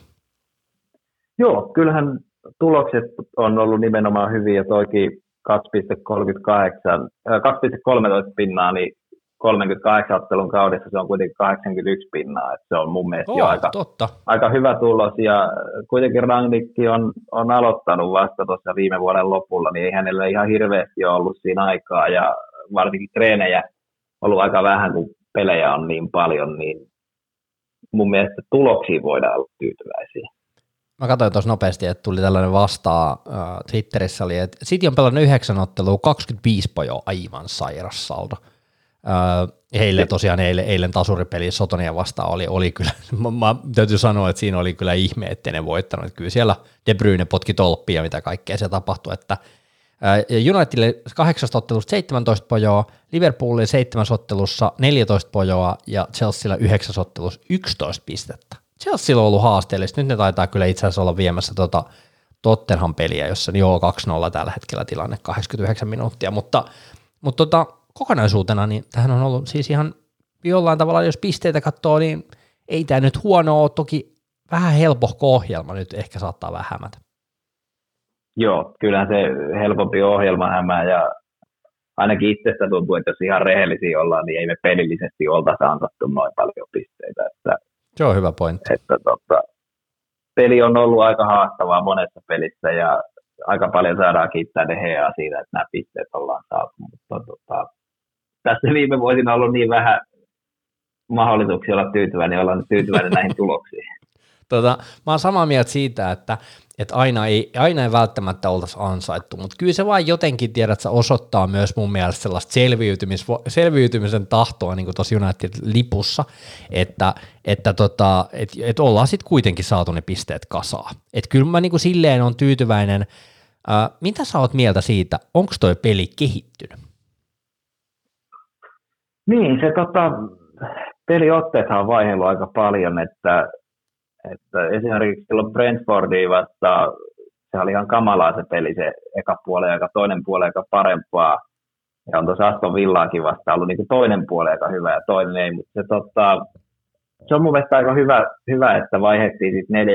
Joo, kyllähän tulokset on ollut nimenomaan hyviä, toikin 2,38, 2,13 pinnaa, niin 38 ottelun kaudessa se on kuitenkin 81 pinnaa, että se on mun mielestä oh, jo aika, totta. aika hyvä tulos, ja kuitenkin Rangnikki on, on aloittanut vasta tuossa viime vuoden lopulla, niin ei hänellä ihan hirveästi ole ollut siinä aikaa, ja varsinkin treenejä ollut aika vähän, kun pelejä on niin paljon, niin mun mielestä tuloksiin voidaan olla tyytyväisiä. Mä katsoin tuossa nopeasti, että tuli tällainen vastaa äh, Twitterissä, oli, että City on pelannut yhdeksän ottelua, 25 pojoa, aivan sairas saldo. Uh, heille tosiaan eilen, eilen tasuripeli Sotonia vastaan oli, oli kyllä, mä, mä täytyy sanoa, että siinä oli kyllä ihme, että ne voittanut. Että kyllä siellä De Bruyne potki tolppia, mitä kaikkea se tapahtui, että uh, Unitedille 8 ottelusta 17 pojoa, Liverpoolille 7 ottelussa 14 pojoa ja Chelsealla 9 ottelussa 11 pistettä. Chelsea on ollut haasteellista, nyt ne taitaa kyllä itse asiassa olla viemässä tota Tottenham peliä, jossa joo 2-0 tällä hetkellä tilanne 89 minuuttia, mutta, mutta tota, kokonaisuutena, niin tähän on ollut siis ihan jollain tavalla, jos pisteitä katsoo, niin ei tämä nyt huono ole, toki vähän helpohko ohjelma nyt ehkä saattaa vähän hämätä. Joo, kyllähän se helpompi ohjelma hämää ja ainakin itsestä tuntuu, että jos ihan rehellisiä ollaan, niin ei me pelillisesti oltaisi antattu noin paljon pisteitä. Että, se on hyvä pointti. Että, tota, peli on ollut aika haastavaa monessa pelissä ja aika paljon saadaan kiittää De siitä, että nämä pisteet ollaan saatu, mutta tota, tässä viime vuosina ollut niin vähän mahdollisuuksia olla tyytyväinen, ollaan tyytyväinen näihin tuloksiin. Tota, mä oon samaa mieltä siitä, että, että aina, ei, aina ei välttämättä oltaisi ansaittu, mutta kyllä se vain jotenkin, tiedät, että osoittaa myös mun mielestä sellaista selviytymis, selviytymisen tahtoa niin kuin tuossa United-lipussa, että, että, tota, että, että ollaan sitten kuitenkin saatu ne pisteet kasaa. Että kyllä mä niin kuin silleen on tyytyväinen. Ää, mitä sä oot mieltä siitä, onko toi peli kehittynyt? Niin, se tota, peliotteethan on vaihellut aika paljon, että, että esimerkiksi silloin Brentfordia vastaan, se oli ihan kamalaa se peli, se eka puoli aika toinen puoli aika parempaa. Ja on tuossa Aston Villaakin vastaan ollut niin toinen puoli aika hyvä ja toinen ei, mutta se, tota, se on mun mielestä aika hyvä, hyvä että vaihdettiin sitten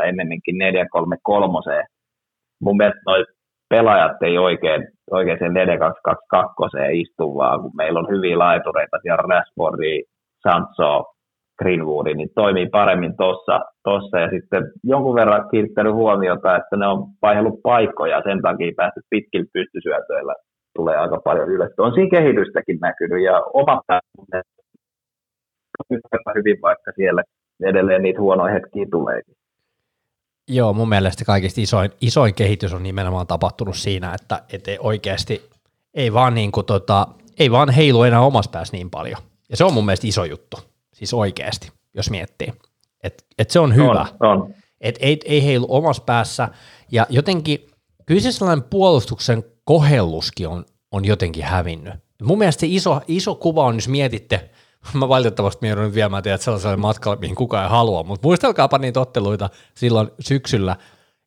4-2-2 ennemminkin 4-3-3. Mun mielestä noin pelaajat ei oikein, oikein sen 4-2-2 istu, vaan kun meillä on hyviä laitureita siellä Rashfordi, Sancho, Greenwood, niin toimii paremmin tuossa tossa, ja sitten jonkun verran kiinnittänyt huomiota, että ne on vaihellut paikkoja, sen takia päästy pitkillä pystysyötöillä tulee aika paljon ylös. On siinä kehitystäkin näkynyt, ja oma hyvin, vaikka siellä edelleen niitä huonoja hetkiä tuleekin. Joo, mun mielestä kaikista isoin, isoin kehitys on nimenomaan tapahtunut siinä, että et oikeasti ei vaan, niin kuin tota, ei vaan heilu enää omassa päässä niin paljon. Ja se on mun mielestä iso juttu, siis oikeasti, jos miettii. Että et se on hyvä. On, on. Et ei, ei heilu omassa päässä. Ja jotenkin, kyllä se sellainen puolustuksen kohelluskin on, on jotenkin hävinnyt. Mun mielestä se iso, iso kuva on, jos mietitte mä valitettavasti me joudun viemään teidät sellaiselle matkalle, mihin kukaan ei halua, mutta muistelkaapa niitä otteluita silloin syksyllä,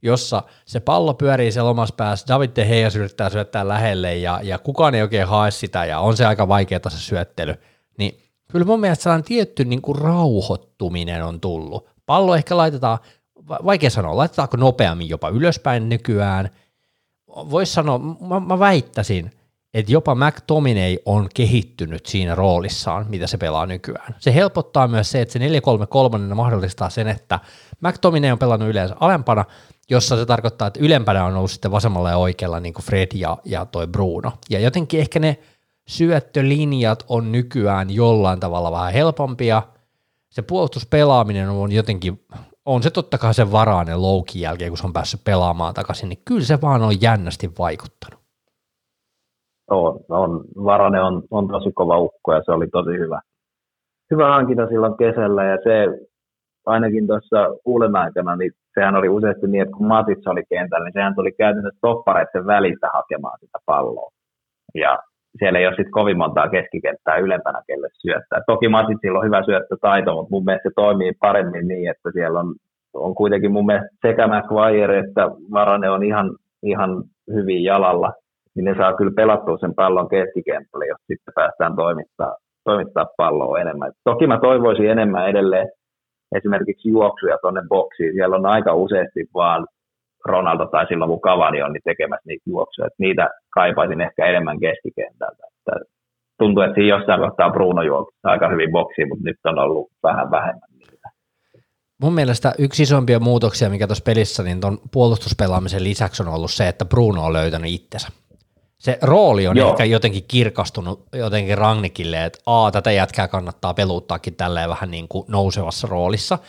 jossa se pallo pyörii siellä omassa päässä, David De Gea yrittää syöttää lähelle ja, ja kukaan ei oikein hae sitä ja on se aika vaikeaa se syöttely, niin kyllä mun mielestä sellainen tietty niin kuin rauhoittuminen on tullut. Pallo ehkä laitetaan, vaikea sanoa, laitetaanko nopeammin jopa ylöspäin nykyään. Voisi sanoa, mä, mä väittäisin, että jopa McTominay on kehittynyt siinä roolissaan, mitä se pelaa nykyään. Se helpottaa myös se, että se 4-3-3 mahdollistaa sen, että McTominay on pelannut yleensä alempana, jossa se tarkoittaa, että ylempänä on ollut sitten vasemmalla ja oikealla niin kuin Fred ja, ja toi Bruno. Ja jotenkin ehkä ne syöttölinjat on nykyään jollain tavalla vähän helpompia. Se puolustuspelaaminen on jotenkin, on se totta kai sen varainen loukin jälkeen, kun se on päässyt pelaamaan takaisin, niin kyllä se vaan on jännästi vaikuttanut. On, on. Varane on, on tosi kova ukko ja se oli tosi hyvä. Hyvä hankinta silloin kesällä ja se ainakin tuossa uuden aikana, niin sehän oli useasti niin, että kun Matits oli kentällä, niin sehän tuli käytännössä toppareiden välistä hakemaan sitä palloa. Ja siellä ei ole sitten kovin montaa keskikenttää ylempänä, kelle syöttää. Toki Matitsilla on hyvä syöttötaito, mutta mun mielestä se toimii paremmin niin, että siellä on, on kuitenkin mun mielestä sekä McGuire että Varane on ihan, ihan hyvin jalalla, niin ne saa kyllä pelattua sen pallon keskikentälle, jos sitten päästään toimittaa, toimittaa palloa enemmän. Toki mä toivoisin enemmän edelleen esimerkiksi juoksuja tuonne boksiin. Siellä on aika useasti vaan Ronaldo tai silloin kun Cavani on niin tekemässä niitä juoksuja. Että niitä kaipaisin ehkä enemmän keskikentältä. Että tuntuu, että siinä jossain kohtaa Bruno juoksi aika hyvin boksiin, mutta nyt on ollut vähän vähemmän niitä. Mun mielestä yksi isompia muutoksia, mikä tuossa pelissä, niin tuon puolustuspelaamisen lisäksi on ollut se, että Bruno on löytänyt itsensä. Se rooli on Joo. ehkä jotenkin kirkastunut jotenkin Rangnikille, että a, tätä jätkää kannattaa peluuttaakin tälleen vähän niin kuin nousevassa roolissa.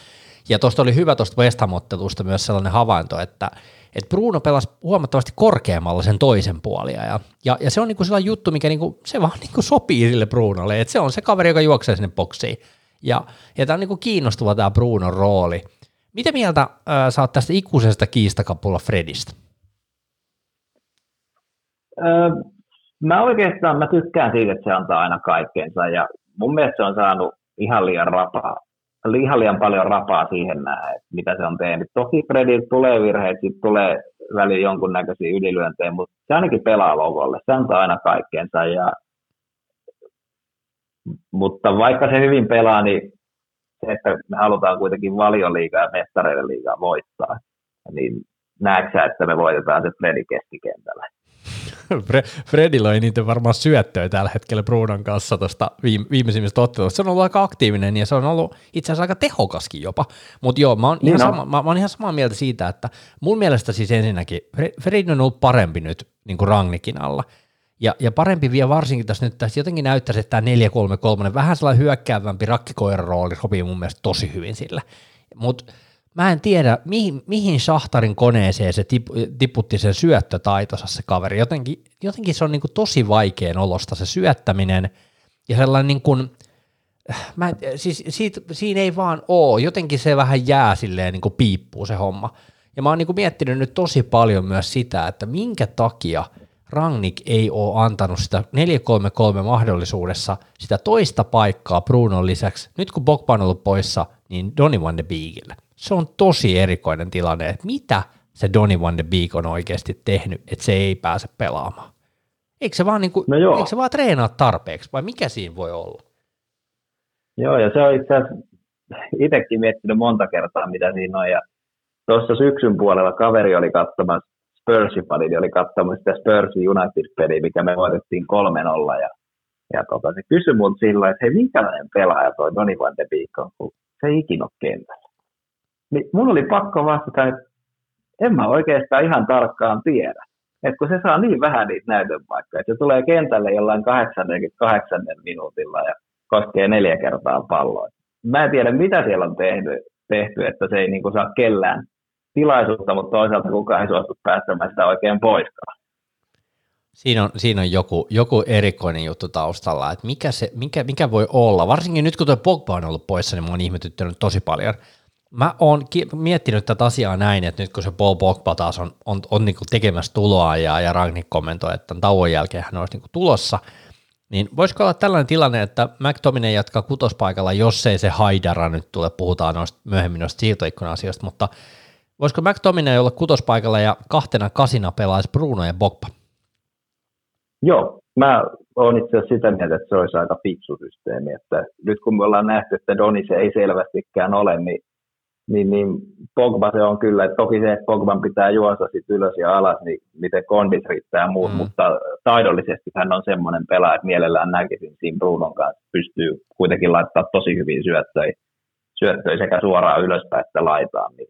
Ja tuosta oli hyvä tuosta West Ham-ottelusta myös sellainen havainto, että, että Bruno pelasi huomattavasti korkeammalla sen toisen puolia. Ja, ja, ja se on niinku sellainen juttu, mikä niinku, se vaan niinku sopii sille Brunolle, että se on se kaveri, joka juoksee sinne boksiin. Ja, ja tämä on niinku kiinnostava tämä Brunon rooli. Mitä mieltä äh, sä oot tästä ikuisesta kiistakapulla Fredistä? Öö, mä oikeastaan mä tykkään siitä, että se antaa aina kaikkeensa ja mun mielestä se on saanut ihan liian rapaa ihan liian paljon rapaa siihen nähdä, mitä se on tehnyt. Toki Frediltä tulee virheitä, sitten tulee väliin jonkunnäköisiä ylilyöntejä, mutta se ainakin pelaa logolle. Se antaa aina kaikkeensa. Ja, mutta vaikka se hyvin pelaa, niin se, että me halutaan kuitenkin valioliigaa ja mestareiden liigaa voittaa, niin näetkö että me voitetaan se Fredi keskikentällä? Fredillä on niitä varmaan syöttöä tällä hetkellä Brunon kanssa tuosta viime, viimeisimmistä ottelusta. Se on ollut aika aktiivinen ja se on ollut itse asiassa aika tehokaskin jopa. Mutta joo, mä oon, niin ihan sama, mä, mä oon ihan samaa mieltä siitä, että mun mielestä siis ensinnäkin Fred on ollut parempi nyt niin kuin Rangnikin alla. Ja, ja parempi vielä varsinkin tässä nyt, tässä jotenkin näyttäisi, että tämä 4-3-3, vähän sellainen hyökkäävämpi rakkikoiran rooli sopii mun mielestä tosi hyvin sillä. Mutta mä en tiedä, mihin, mihin Shahtarin koneeseen se tip, tiputti sen syöttötaitonsa se kaveri. Jotenkin, jotenkin se on niin kuin tosi vaikean olosta se syöttäminen ja sellainen niin kuin, mä, siis siitä, siinä ei vaan oo, jotenkin se vähän jää silleen niin kuin piippuu se homma. Ja mä oon niin kuin miettinyt nyt tosi paljon myös sitä, että minkä takia Rangnick ei ole antanut sitä 4-3-3 mahdollisuudessa sitä toista paikkaa Brunon lisäksi. Nyt kun Bogba on ollut poissa, niin Donny van de Beekille se on tosi erikoinen tilanne, että mitä se Donny Van de Beek on oikeasti tehnyt, että se ei pääse pelaamaan. Eikö se vaan, niin kuin, no eikö se vaan treenaa tarpeeksi, vai mikä siinä voi olla? Joo, ja se on itse asiassa itsekin miettinyt monta kertaa, mitä siinä on, ja tuossa syksyn puolella kaveri oli katsomassa Spursin niin oli katsomassa sitä Spursin United-peliä, mikä me voitettiin 3-0, ja, ja tota, se kysyi mun silloin, että hei, minkälainen pelaaja toi Donny Van de Beek on, kun se ei ikinä ole kentällä niin mun oli pakko vastata, että en mä oikeastaan ihan tarkkaan tiedä. että kun se saa niin vähän niitä näytönpaikkoja, että se tulee kentälle jollain 88 minuutilla ja koskee neljä kertaa palloa. Mä en tiedä, mitä siellä on tehty, tehty että se ei niin kuin saa kellään tilaisuutta, mutta toisaalta kukaan ei suostu päästämään sitä oikein poiskaan. Siinä on, siinä on joku, joku erikoinen juttu taustalla, että mikä, se, mikä, mikä voi olla. Varsinkin nyt kun tuo Pogba on ollut poissa, niin mä oon ihmetyttänyt tosi paljon – Mä oon miettinyt tätä asiaa näin, että nyt kun se Paul Pogba taas on, on, on niin tekemässä tuloa ja, ja Ragnik kommentoi, että tämän tauon jälkeen hän olisi niin tulossa, Niin voisiko olla tällainen tilanne, että McTominay jatkaa kutospaikalla, jos ei se Haidara nyt tule, puhutaan noista, myöhemmin noista siirtoikkuna-asioista, mutta voisiko McTominay olla kutospaikalla ja kahtena kasina pelaisi Bruno ja Bogba? Joo, mä oon itse asiassa sitä mieltä, että se olisi aika fiksu systeemi, että nyt kun me ollaan nähty, että Doni se ei selvästikään ole, niin niin, niin Pogba se on kyllä, että toki se, että Pogban pitää juosta sit ylös ja alas, niin miten kondit riittää ja muut, mm. mutta taidollisesti hän on semmoinen pelaaja, että mielellään näkisin siinä Brunon kanssa, pystyy kuitenkin laittaa tosi hyvin syöttöjä, syöttöjä sekä suoraan ylöspäin että laitaan, niin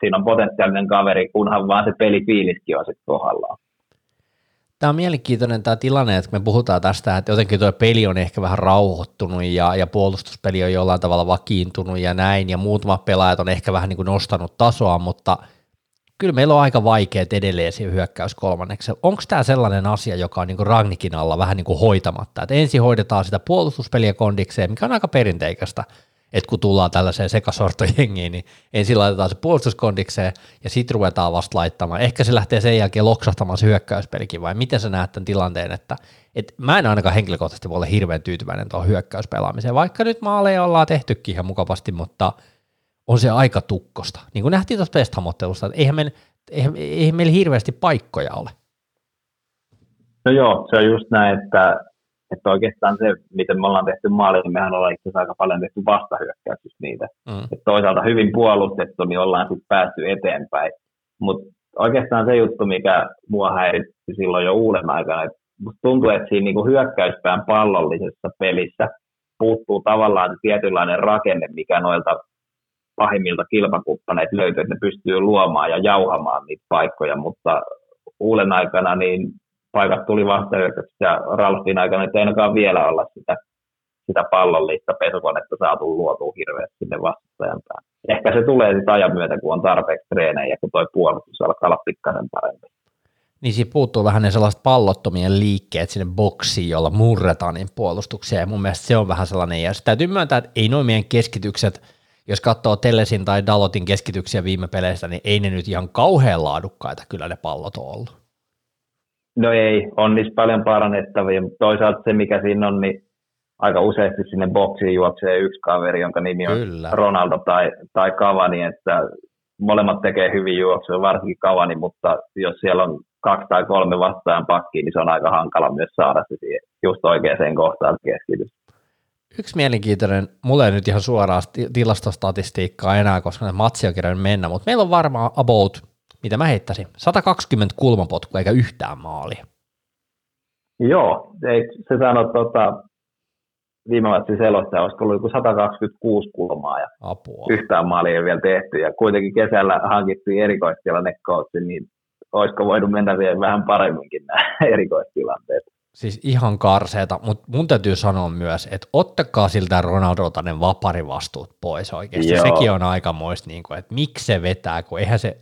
siinä on potentiaalinen kaveri, kunhan vaan se pelifiiliskin on sitten kohdallaan. Tämä on mielenkiintoinen tämä tilanne, että me puhutaan tästä, että jotenkin tuo peli on ehkä vähän rauhoittunut ja, ja puolustuspeli on jollain tavalla vakiintunut ja näin, ja muutamat pelaajat on ehkä vähän niin kuin nostanut tasoa, mutta kyllä meillä on aika vaikeat edelleen siihen hyökkäys kolmanneksi. Onko tämä sellainen asia, joka on niin kuin Ragnikin alla vähän niin kuin hoitamatta, että ensin hoidetaan sitä puolustuspeliä kondikseen, mikä on aika perinteikästä, että kun tullaan tällaiseen sekasortojengiin, niin ensin laitetaan se puolustuskondikseen ja sitten ruvetaan vasta laittamaan. Ehkä se lähtee sen jälkeen loksahtamaan se hyökkäyspelikin vai miten sä näet tämän tilanteen, että et mä en ainakaan henkilökohtaisesti voi olla hirveän tyytyväinen tuohon hyökkäyspelaamiseen, vaikka nyt maaleja ollaan tehtykin ihan mukavasti, mutta on se aika tukkosta. Niin kuin nähtiin tuossa West että eihän meillä, eihän, eihän meillä hirveästi paikkoja ole. No joo, se on just näin, että että oikeastaan se, miten me ollaan tehty maali, niin mehän ollaan itse asiassa aika paljon tehty vastahyökkäyksistä niitä. Mm. Että toisaalta hyvin puolustettu, niin ollaan sitten päästy eteenpäin. Mutta oikeastaan se juttu, mikä mua häiritti silloin jo uuden aikana, että tuntuu, että siinä niinku hyökkäyspään pallollisessa pelissä puuttuu tavallaan tietynlainen rakenne, mikä noilta pahimmilta kilpakumppaneita löytyy, että ne pystyy luomaan ja jauhamaan niitä paikkoja, mutta uuden aikana niin paikat tuli vastahyökkäyksessä ja Ralfin aikana, ei ainakaan vielä olla sitä, sitä pallollista pesukonetta saatu luotua hirveästi sinne vastustajan päin. Ehkä se tulee sitten ajan myötä, kun on tarpeeksi treenejä, kun tuo puolustus alkaa olla pikkasen parempi. Niin siinä puuttuu vähän ne sellaiset pallottomien liikkeet sinne boksiin, jolla murretaan niin puolustuksia, ja mun mielestä se on vähän sellainen, ja täytyy myöntää, että ei noin meidän keskitykset, jos katsoo Tellesin tai Dalotin keskityksiä viime peleistä, niin ei ne nyt ihan kauhean laadukkaita kyllä ne pallot on ollut. No ei, on niissä paljon parannettavia, mutta toisaalta se mikä siinä on, niin aika useasti sinne boksiin juoksee yksi kaveri, jonka nimi on Kyllä. Ronaldo tai, tai Cavani, että molemmat tekee hyvin juoksua, varsinkin Cavani, mutta jos siellä on kaksi tai kolme vastaan pakkiin, niin se on aika hankala myös saada se siihen just oikeaan kohtaan keskitys. Yksi mielenkiintoinen, mulle ei nyt ihan suoraan tilastostatistiikkaa enää, koska ne matsi on mennä, mutta meillä on varmaan about mitä mä heittäisin, 120 kulmapotkua eikä yhtään maalia. Joo, ei, se sanoi tota, viime matsin selostaja, olisiko ollut joku 126 kulmaa ja Apua. yhtään maalia ei vielä tehty ja kuitenkin kesällä hankittiin erikoistilanne niin olisiko voinut mennä vielä vähän paremminkin nämä erikoistilanteet. Siis ihan karseeta, mutta mun täytyy sanoa myös, että ottakaa siltä Ronaldolta ne vaparivastuut pois oikeasti. Joo. Sekin on aikamoista, niin kuin, että miksi se vetää, kun eihän se,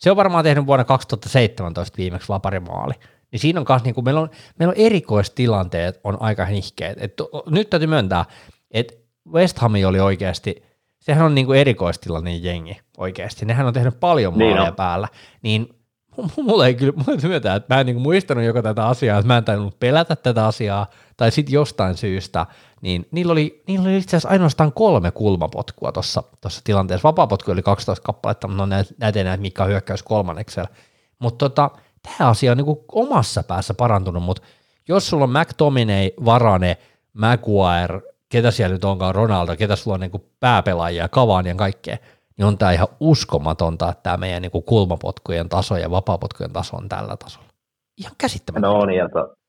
se on varmaan tehnyt vuonna 2017 viimeksi vaparimaali. Niin siinä on myös, niin kuin, meillä, on, meillä on erikoistilanteet on aika nihkeet. Et, nyt täytyy myöntää, että West Ham oli oikeasti, sehän on niin kuin erikoistilanne jengi oikeasti. Nehän on tehnyt paljon maaleja niin päällä. Niin mulla ei kyllä, mulla myöntää, että mä en niin muistanut joko tätä asiaa, että mä en tainnut pelätä tätä asiaa, tai sitten jostain syystä, niin niillä oli, niillä oli itse asiassa ainoastaan kolme kulmapotkua tuossa tilanteessa. Vapaapotku oli 12 kappaletta, mutta no näitä ei näitä, mikä on hyökkäys kolmanneksella. Mutta tota, tämä asia on niin omassa päässä parantunut, mutta jos sulla on McTominay, Varane, Maguire, ketä siellä nyt onkaan, Ronaldo, ketä sulla on niin pääpelaajia, Cavani ja kaikkea, niin on tämä ihan uskomatonta, että tämä meidän niin kulmapotkujen taso ja vapaapotkujen taso on tällä tasolla. Ihan käsittämätöntä. No on, ja, to,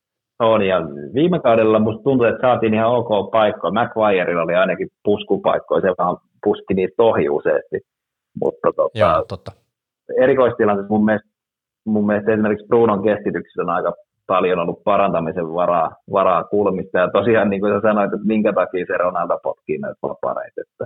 on, ja viime kaudella musta tuntui, että saatiin ihan ok paikkoja. McGuireilla oli ainakin puskupaikkoja, se vaan puski niitä ohi useasti. Mutta tota, Joo, totta. erikoistilanteessa mun mielestä, mun mielestä esimerkiksi Brunon keskityksessä on aika paljon ollut parantamisen varaa, varaa kulmista. Ja tosiaan, niin kuin sä sanoit, että minkä takia se Ronaldo potkii näitä vapareita. Että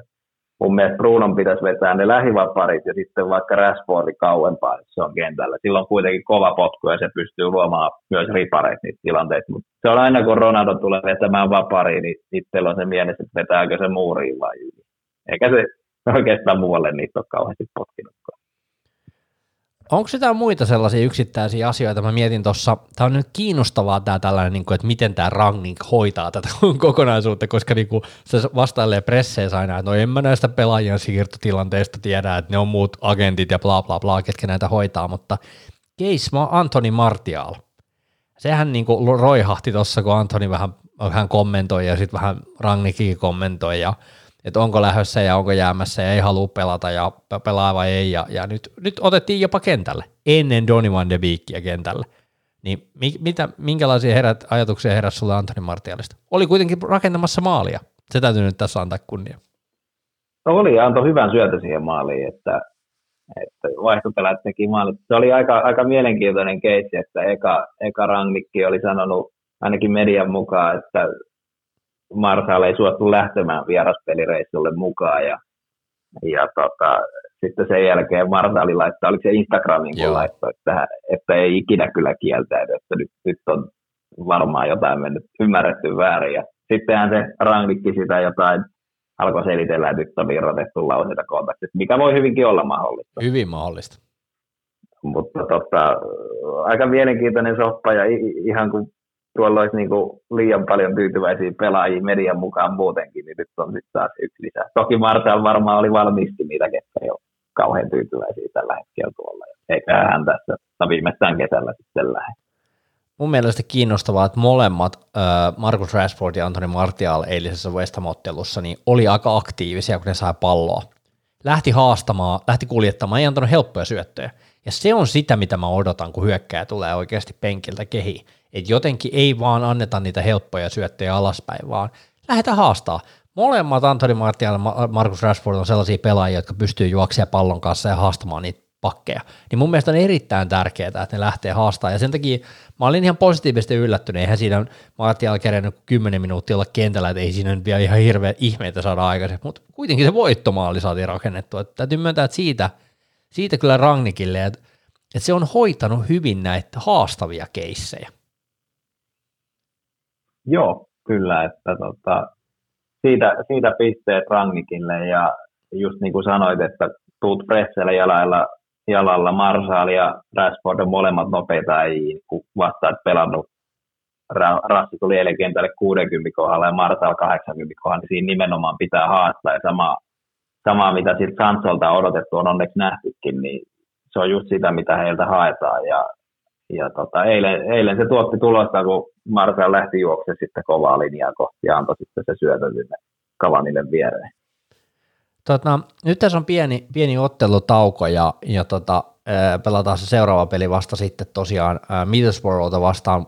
mun mielestä Brunon pitäisi vetää ne lähivaparit ja sitten vaikka Rashfordi kauempaa, että se on kentällä. Silloin on kuitenkin kova potku ja se pystyy luomaan myös ripareita niitä tilanteita. Mutta se on aina kun Ronaldo tulee vetämään vapariin, niin itsellä on se mielessä, että vetääkö se muuriin vai yli. Eikä se oikeastaan muualle niitä ole kauheasti potkinutkaan. Onko jotain muita sellaisia yksittäisiä asioita? Mä mietin tuossa, tämä on nyt kiinnostavaa tämä tällainen, niin kuin, että miten tämä Rangnick hoitaa tätä kokonaisuutta, koska niin kuin, se vastailee presseissä aina, että no en mä näistä pelaajien siirtotilanteista tiedä, että ne on muut agentit ja bla bla bla, ketkä näitä hoitaa, mutta case Antoni Martial. Sehän niin kuin roihahti tuossa, kun Antoni vähän, vähän kommentoi ja sitten vähän Rangnickin kommentoi ja että onko lähdössä ja onko jäämässä ja ei halua pelata ja pelaa vai ei. Ja, ja nyt, nyt otettiin jopa kentälle, ennen Donny van de Beekia kentälle. Niin mi, mitä, minkälaisia herät, ajatuksia heräsi sulle Antoni Martialista? Oli kuitenkin rakentamassa maalia. Se täytyy nyt tässä antaa kunnia. No oli ja antoi hyvän syötä siihen maaliin, että, että vaihtopelät teki maalit. Se oli aika, aika mielenkiintoinen keissi, että eka, eka Rangnikki oli sanonut ainakin median mukaan, että Marsal ei suostu lähtemään vieraspelireissulle mukaan ja, ja tota, sitten sen jälkeen Marsali laittaa, oliko se Instagramin kun laittoi, että, että ei ikinä kyllä kieltäydy, että nyt, nyt on varmaan jotain mennyt ymmärretty väärin ja sittenhän se ranglikki sitä jotain alkoi selitellä, että nyt on irrotettu lauseita kontaktista, mikä voi hyvinkin olla mahdollista. Hyvin mahdollista. Mutta tota, aika mielenkiintoinen soppa ja ihan kuin tuolla olisi niin liian paljon tyytyväisiä pelaajia median mukaan muutenkin, niin nyt on sitten taas yksi lisää. Toki Marcel varmaan oli valmisti niitä, ketkä ei ole kauhean tyytyväisiä tällä hetkellä tuolla. Eikä hän tässä viimeistään kesällä sitten lähde. Mun mielestä kiinnostavaa, että molemmat, Markus Rashford ja Antoni Martial eilisessä West Ham-ottelussa, niin oli aika aktiivisia, kun ne sai palloa. Lähti haastamaan, lähti kuljettamaan, ei antanut helppoja syöttöjä. Ja se on sitä, mitä mä odotan, kun hyökkää tulee oikeasti penkiltä kehiin että jotenkin ei vaan anneta niitä helppoja syöttejä alaspäin, vaan lähdetään haastaa. Molemmat Antoni Martial ja Markus Rashford on sellaisia pelaajia, jotka pystyy juoksemaan pallon kanssa ja haastamaan niitä pakkeja. Niin mun mielestä on erittäin tärkeää, että ne lähtee haastaa. Ja sen takia mä olin ihan positiivisesti yllättynyt. Eihän siinä Martial kerennyt 10 minuuttia olla kentällä, että ei siinä nyt vielä ihan hirveä ihmeitä saada aikaisemmin. Mutta kuitenkin se voittomaali saatiin rakennettua. Että täytyy myöntää, että siitä, siitä kyllä Rangnikille, että, että se on hoitanut hyvin näitä haastavia keissejä. Joo, kyllä, että tota, siitä, siitä pisteet Rangnikille ja just niin kuin sanoit, että tuut presselle jalalla, jalalla Marsal ja Rashford on molemmat nopeita ei kun vastaat pelannut Rassi tuli eilen kentälle 60 kohdalla ja Marsal 80 kohdalla, niin siinä nimenomaan pitää haastaa ja sama, samaa mitä siltä Sansolta on odotettu on onneksi nähtykin, niin se on just sitä, mitä heiltä haetaan ja ja tota, eilen, eilen, se tuotti tulosta, kun Marcel lähti juoksemaan sitten kovaa linjaa kohti ja antoi sitten se syötö sinne Kavanille viereen. Tota, nyt tässä on pieni, pieni ottelutauko ja, ja tota, pelataan se seuraava peli vasta sitten tosiaan Middlesbroughta vastaan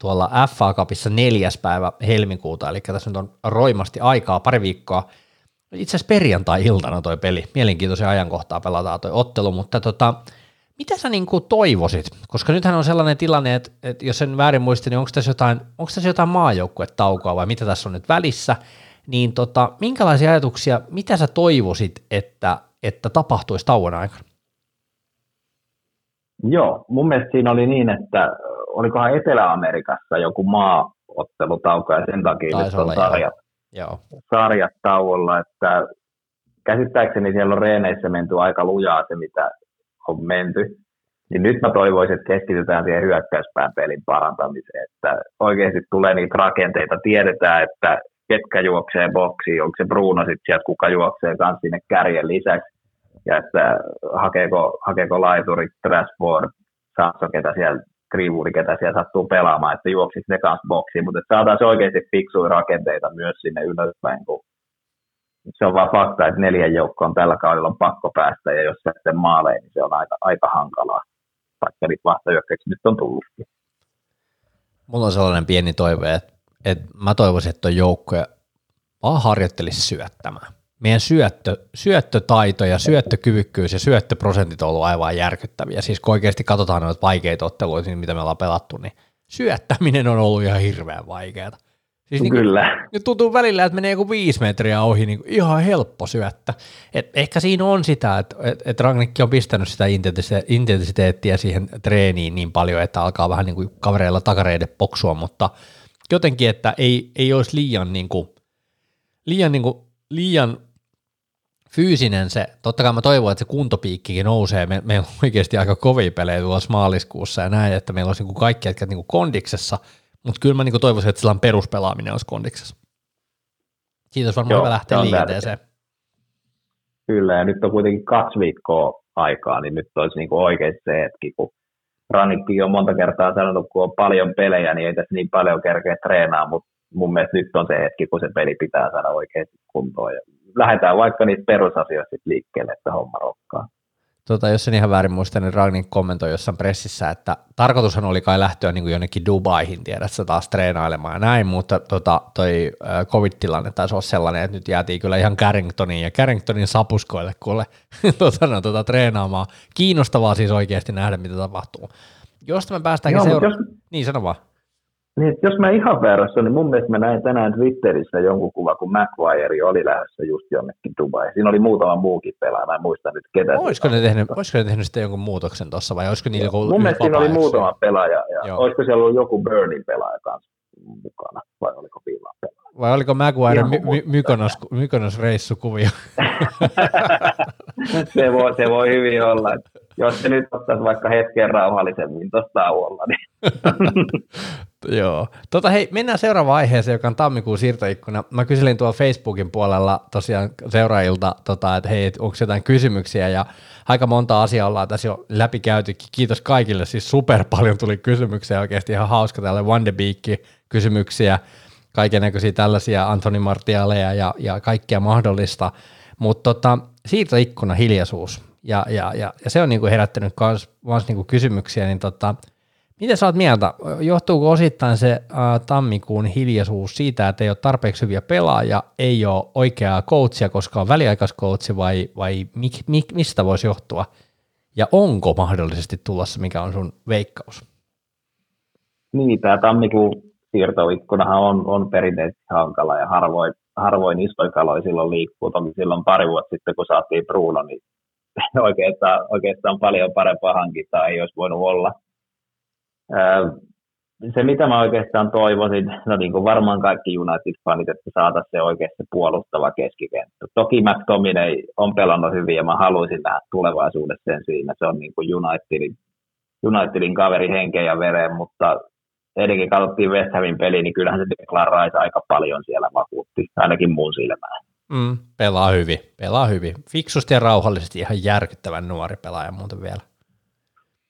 tuolla FA Cupissa neljäs päivä helmikuuta, eli tässä nyt on roimasti aikaa, pari viikkoa. Itse asiassa perjantai-iltana toi peli, mielenkiintoisen ajankohtaa pelataan toi ottelu, mutta tota, mitä sä niin kuin toivoisit? Koska nythän on sellainen tilanne, että, että jos en väärin muista, niin onko tässä jotain, onko tässä jotain maajoukkuetaukoa vai mitä tässä on nyt välissä, niin tota, minkälaisia ajatuksia, mitä sä toivoisit, että, että tapahtuisi tauon aikana? Joo, mun mielestä siinä oli niin, että olikohan Etelä-Amerikassa joku maaottelutauko ja sen takia nyt on sarjat, joo. sarjat tauolla, että käsittääkseni siellä on reeneissä menty aika lujaa se, mitä on menty, niin nyt mä toivoisin, että keskitytään siihen hyökkäyspään pelin parantamiseen, että oikeasti tulee niitä rakenteita, tiedetään, että ketkä juoksee boksiin, onko se Bruno sitten sieltä, kuka juoksee kanssa sinne kärjen lisäksi, ja että hakeeko, hakeeko laiturit, Trashford, Sanso, ketä siellä, Greenwood, ketä siellä sattuu pelaamaan, että juoksisi ne kanssa boksiin, mutta että saataisiin oikeasti fiksuja rakenteita myös sinne ylöspäin, kun se on vaan fakta, että neljän joukkoon tällä kaudella on pakko päästä, ja jos se maaleen, niin se on aika, aika hankalaa, vaikka niitä vastahyökkäyksiä nyt on tullutkin. Mulla on sellainen pieni toive, että, että mä toivoisin, että joukkoja vaan harjoittelisi syöttämään. Meidän syöttö, syöttötaito ja syöttökyvykkyys ja syöttöprosentit on ollut aivan järkyttäviä. Siis kun oikeasti katsotaan noita vaikeita otteluita, mitä me ollaan pelattu, niin syöttäminen on ollut ihan hirveän vaikeaa. Siis niin Kyllä. Nyt tuntuu välillä, että menee joku viisi metriä ohi, niin ihan helppo syöttä. Et ehkä siinä on sitä, että et, et Rangnikki on pistänyt sitä intensiteettiä siihen treeniin niin paljon, että alkaa vähän niin kuin kavereilla takareiden poksua, mutta jotenkin, että ei, ei olisi liian, niin kuin, liian, niin kuin, liian fyysinen se, totta kai mä toivon, että se kuntopiikkikin nousee, me, meillä on oikeasti aika kovia pelejä tuossa maaliskuussa ja näin, että meillä olisi niin kaikki jätkät niin kondiksessa, mutta kyllä mä niin toivoisin, että sellainen peruspelaaminen olisi kondiksessa. Siitä olisi varmaan Joo, hyvä lähteä liikenteeseen. Kyllä, ja nyt on kuitenkin kaksi viikkoa aikaa, niin nyt olisi niin oikeasti se hetki, kun Ranikki on monta kertaa sanonut, kun on paljon pelejä, niin ei tässä niin paljon kerkeä treenaa, mutta mun mielestä nyt on se hetki, kun se peli pitää saada oikeasti kuntoon. Ja lähdetään vaikka niitä perusasioista liikkeelle, että homma rokkaa. Tota, jos en ihan väärin muista, niin Ragnik kommentoi jossain pressissä, että tarkoitushan oli kai lähtöä niin kuin jonnekin Dubaihin, tiedätkö, taas treenailemaan ja näin, mutta tota, toi covid-tilanne taisi olla sellainen, että nyt jäätiin kyllä ihan Carringtoniin ja Carringtonin sapuskoille kuule tota, no, tota, treenaamaan. Kiinnostavaa siis oikeasti nähdä, mitä tapahtuu. Jos me päästäänkin seuraavaksi... Jos... Niin, sano vaan. Niin, jos mä ihan väärässä, niin mun mielestä mä näin tänään Twitterissä jonkun kuva, kun McGuire oli lähdössä just jonnekin Dubai. Siinä oli muutama muukin pelaaja, mä en muista nyt ketä. Olisiko ne, tehnyt, olisiko ne tehnyt sitten jonkun muutoksen tuossa vai olisiko niillä joku Mun mielestä siinä oli muutama pelaaja ja Joo. olisiko siellä ollut joku Burnin pelaaja kanssa mukana vai oliko Villan pelaaja? Vai oliko Maguire my, my, Mykonos, Mykonos reissukuvia? se, voi, se voi hyvin olla. Että jos se nyt ottaisi vaikka hetken rauhallisemmin tuosta tauolla, niin Joo. Tota, hei, mennään seuraavaan aiheeseen, joka on tammikuun siirtoikkuna. Mä kyselin tuolla Facebookin puolella tosiaan seuraajilta, tota, että hei, onko jotain kysymyksiä, ja aika monta asiaa ollaan tässä jo läpikäytykin. Kiitos kaikille, siis super paljon tuli kysymyksiä, oikeasti ihan hauska tälle One kysymyksiä, näköisiä tällaisia Antoni Martialeja ja, ja kaikkea mahdollista, mutta tota, siirtoikkuna hiljaisuus, ja, ja, ja, ja se on niinku herättänyt myös niinku kysymyksiä, niin tota, Miten sä oot mieltä? Johtuuko osittain se äh, tammikuun hiljaisuus siitä, että ei ole tarpeeksi hyviä pelaajia, ei ole oikeaa coachia, koska on väliaikaiskoutsi vai, vai mik, mik, mistä voisi johtua? Ja onko mahdollisesti tulossa, mikä on sun veikkaus? Niin, tämä tammikuun siirtoikkunahan on, on perinteisesti hankala ja harvoin, harvoin isoin kaloja silloin liikkuu. Toki silloin pari vuotta sitten, kun saatiin Bruno, niin oikeastaan, oikeastaan paljon parempaa hankintaa ei olisi voinut olla – se, mitä mä oikeastaan toivoisin, no niin kuin varmaan kaikki United-fanit, että saataisiin se oikeasti puolustava keskikenttä. Toki McTominay on pelannut hyvin ja mä haluaisin nähdä tulevaisuudessa sen siinä. Se on niin kuin Unitedin, Unitedin kaveri henkeä ja veren, mutta etenkin katsottiin West Hamin peli, niin kyllähän se Declan aika paljon siellä vakuutti, ainakin muun silmään. Mm, pelaa hyvin, pelaa hyvin. Fiksusti ja rauhallisesti ihan järkyttävän nuori pelaaja muuten vielä.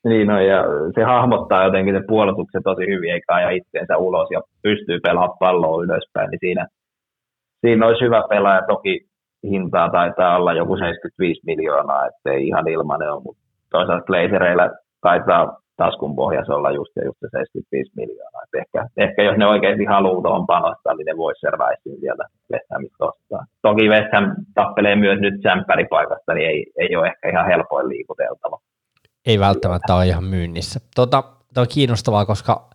Niin no, ja se hahmottaa jotenkin se puolustuksen tosi hyvin, eikä aja itseensä ulos ja pystyy pelaamaan palloa ylöspäin, niin siinä, siinä olisi hyvä pelaaja. Toki hintaa taitaa olla joku 75 miljoonaa, ettei ihan ilmanen ole, mutta toisaalta Glazereillä taitaa taskun pohjassa olla just, just se 75 miljoonaa. Ehkä, ehkä, jos ne oikeasti haluaa tuohon panostaa, niin ne voisi sen Ricein sieltä West ostaa. Toki West tappelee myös nyt sämpäripaikasta, niin ei, ei ole ehkä ihan helpoin liikuteltava ei välttämättä ole ihan myynnissä. Tota, tämä on kiinnostavaa, koska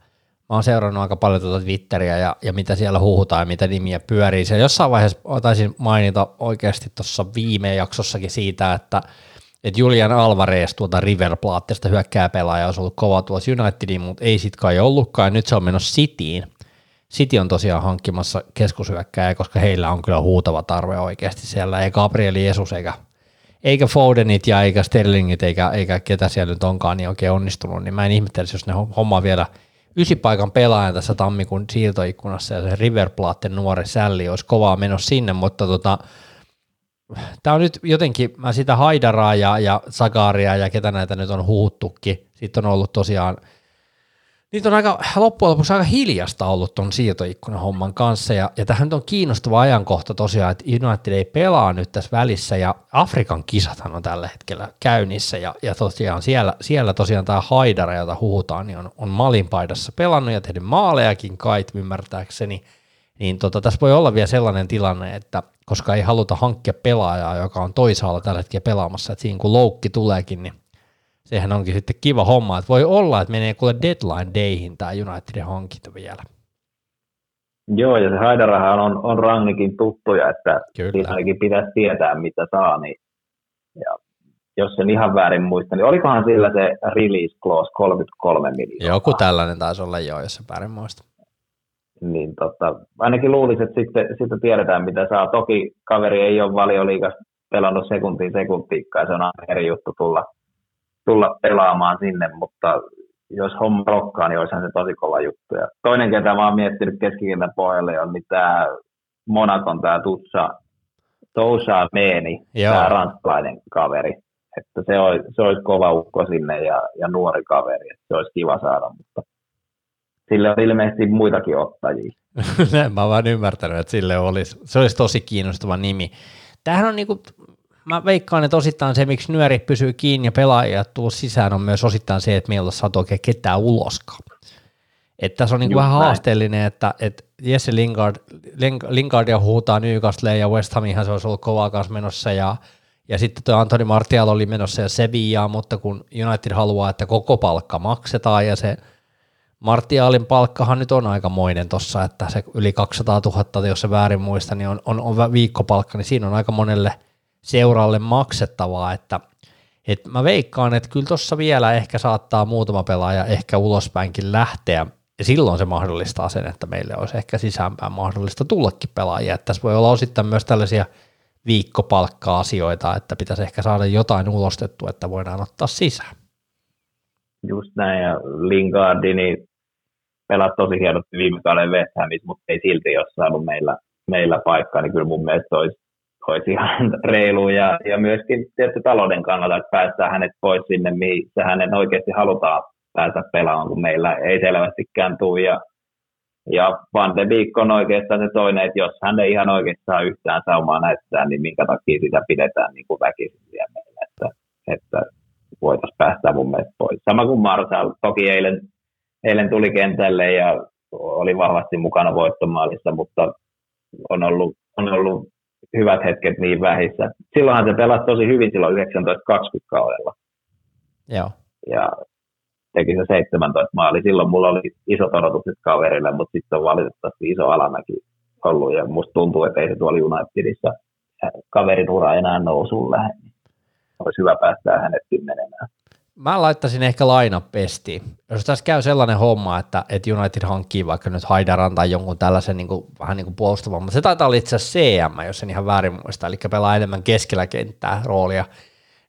mä oon seurannut aika paljon tuota Twitteriä ja, ja mitä siellä huhutaan ja mitä nimiä pyörii. Siellä jossain vaiheessa taisin mainita oikeasti tuossa viime jaksossakin siitä, että että Julian Alvarez tuolta River Plateista hyökkää pelaaja olisi ollut kova tuossa Unitediin, mutta ei sit kai ollutkaan. Nyt se on menossa Cityin. City on tosiaan hankkimassa keskushyökkääjä, koska heillä on kyllä huutava tarve oikeasti siellä. Ei Gabriel Jesus eikä eikä Fodenit ja eikä Sterlingit eikä, eikä ketä siellä nyt onkaan niin oikein onnistunut, niin mä en ihmettelisi, jos ne hommaa vielä ysipaikan pelaajan tässä tammikuun siirtoikkunassa ja se River Platen nuori sälli olisi kovaa menossa sinne, mutta tota, tämä on nyt jotenkin, mä sitä Haidaraa ja, ja Sagaria ja ketä näitä nyt on huuttukin, sitten on ollut tosiaan Niitä on aika, loppujen lopuksi aika hiljasta ollut tuon siirtoikkunan homman kanssa, ja, ja tähän on kiinnostava ajankohta tosiaan, että United ei pelaa nyt tässä välissä, ja Afrikan kisathan on tällä hetkellä käynnissä, ja, ja tosiaan siellä, siellä tosiaan tämä Haidara, jota huhutaan, niin on, on Malin paidassa pelannut ja tehnyt maalejakin kait ymmärtääkseni, niin tota, tässä voi olla vielä sellainen tilanne, että koska ei haluta hankkia pelaajaa, joka on toisaalla tällä hetkellä pelaamassa, että siinä kun loukki tuleekin, niin sehän onkin sitten kiva homma, että voi olla, että menee kuule deadline dayhin tämä Unitedin hankinta vielä. Joo, ja se Haidarahan on, on Rannikin tuttuja, että Kyllä. siinä ainakin pitäisi tietää, mitä saa, niin ja jos sen ihan väärin muista, niin olikohan sillä se release clause 33 miljoonaa? Joku tällainen taisi olla jo, jos se väärin muista. Niin tota, ainakin luulisin, että sitten, sitten tiedetään, mitä saa. Toki kaveri ei ole valioliikassa pelannut sekuntiin sekuntiikkaa, se on aina eri juttu tulla, tulla pelaamaan sinne, mutta jos homma rokkaa, niin olisihan se tosi kova juttu. Ja toinen, ketä mä oon miettinyt keskikentän pohjalle, on niin tämä Monakon tämä Tutsa Tousa Meeni, tämä ranskalainen kaveri. Että se olisi, se olisi kova ukko sinne ja, ja nuori kaveri, että se olisi kiva saada, mutta sille on ilmeisesti muitakin ottajia. mä oon vaan ymmärtänyt, että sille olisi, se olisi tosi kiinnostava nimi. Tämähän on niinku, mä veikkaan, että osittain se, miksi nyöri pysyy kiinni ja pelaajat tuu sisään, on myös osittain se, että meillä ei saatu oikein ketään uloskaan. Että tässä on niin vähän näin. haasteellinen, että, että Jesse Lingard, Lingardia huutaa Newcastle ja West Hamihan se olisi ollut kovaa kanssa menossa ja, ja sitten tuo Antoni Martial oli menossa ja Sevilla, mutta kun United haluaa, että koko palkka maksetaan ja se Martialin palkkahan nyt on aikamoinen tuossa, että se yli 200 000, jos se väärin muista, niin on, on, on viikkopalkka, niin siinä on aika monelle seuralle maksettavaa, että et mä veikkaan, että kyllä tuossa vielä ehkä saattaa muutama pelaaja ehkä ulospäinkin lähteä, ja silloin se mahdollistaa sen, että meille olisi ehkä sisäänpäin mahdollista tullakin pelaajia. Että tässä voi olla osittain myös tällaisia viikkopalkka-asioita, että pitäisi ehkä saada jotain ulostettua, että voidaan ottaa sisään. Just näin, ja Lingardi niin pelasi tosi hienosti viime kauden West Hamissa, mutta ei silti ole saanut meillä, meillä paikkaa, niin kyllä mun mielestä olisi, olisi ihan reilu ja, ja myöskin tietysti talouden kannalta, että päästään hänet pois sinne, missä hänen oikeasti halutaan päästä pelaamaan, kun meillä ei selvästikään tule. Ja, ja Van de Beek on oikeastaan se toinen, että jos hän ei ihan oikeasti saa yhtään saumaa näyttää, niin minkä takia sitä pidetään niin kuin väkisin meillä, että, että voitaisiin päästä mun mielestä pois. Sama kuin Marsal, toki eilen, eilen tuli kentälle ja oli vahvasti mukana voittomaalissa, mutta on ollut, on ollut hyvät hetket niin vähissä. Silloinhan se pelasi tosi hyvin silloin 1920 kaudella. Joo. Ja teki se 17 maali. Silloin mulla oli isot odotukset kaverille, mutta sitten on valitettavasti iso alamäki ollut ja musta tuntuu, että ei se tuolla Unitedissa kaverin ura enää nousuun lähde. Olisi hyvä päästää hänetkin menemään. Mä laittaisin ehkä lainapestiin. Jos tässä käy sellainen homma, että, että United hankkii vaikka nyt Haidaran tai jonkun tällaisen niin kuin, vähän niin kuin puolustavan, mutta se taitaa olla itse asiassa CM, jos en ihan väärin muista, eli pelaa enemmän keskellä kenttää roolia,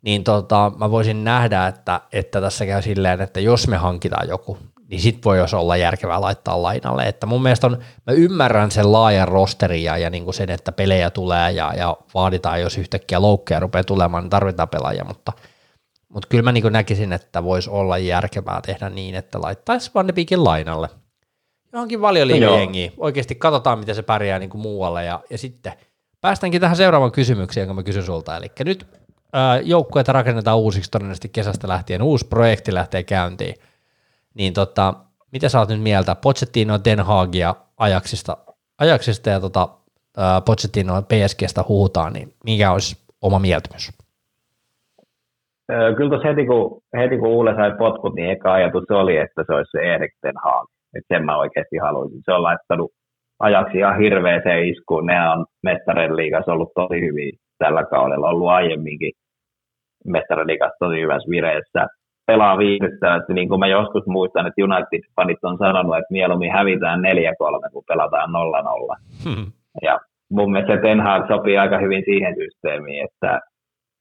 niin tota, mä voisin nähdä, että, että tässä käy silleen, että jos me hankitaan joku, niin sit voi jos olla järkevää laittaa lainalle. Että mun mielestä on, mä ymmärrän sen laajan rosterin ja, ja niin kuin sen, että pelejä tulee ja, ja vaaditaan, jos yhtäkkiä loukkeja rupeaa tulemaan, niin tarvitaan pelaajia, mutta, mutta kyllä mä niin näkisin, että voisi olla järkevää tehdä niin, että laittaisi Van de Beekin lainalle. Johonkin valioliigajengiin. Oikeasti katsotaan, miten se pärjää niin muualle ja, ja sitten päästäänkin tähän seuraavaan kysymykseen, jonka mä kysyn sulta. Eli nyt joukkueita rakennetaan uusiksi todennäköisesti kesästä lähtien, uusi projekti lähtee käyntiin, niin tota, mitä sä oot nyt mieltä Pochettino, Den Haagia Ajaxista, Ajaxista ja tota, Pochettino PSGstä huutaan, niin mikä olisi oma mieltymys? Kyllä tuossa heti kun, heti kun Uule sai potkut, niin eka ajatus oli, että se olisi se Erik Den Haag. Että sen mä oikeasti haluaisin. Se on laittanut ajaksi ihan hirveäseen iskuun. Ne on mestareiden liigassa ollut tosi hyvin tällä kaudella, ollut aiemminkin mestariliikassa tosi hyvässä vireessä. Pelaa että niin kuin mä joskus muistan, että United-fanit on sanonut, että mieluummin hävitään 4-3, kun pelataan 0-0. Hmm. Ja mun mielestä Ten Hag sopii aika hyvin siihen systeemiin, että,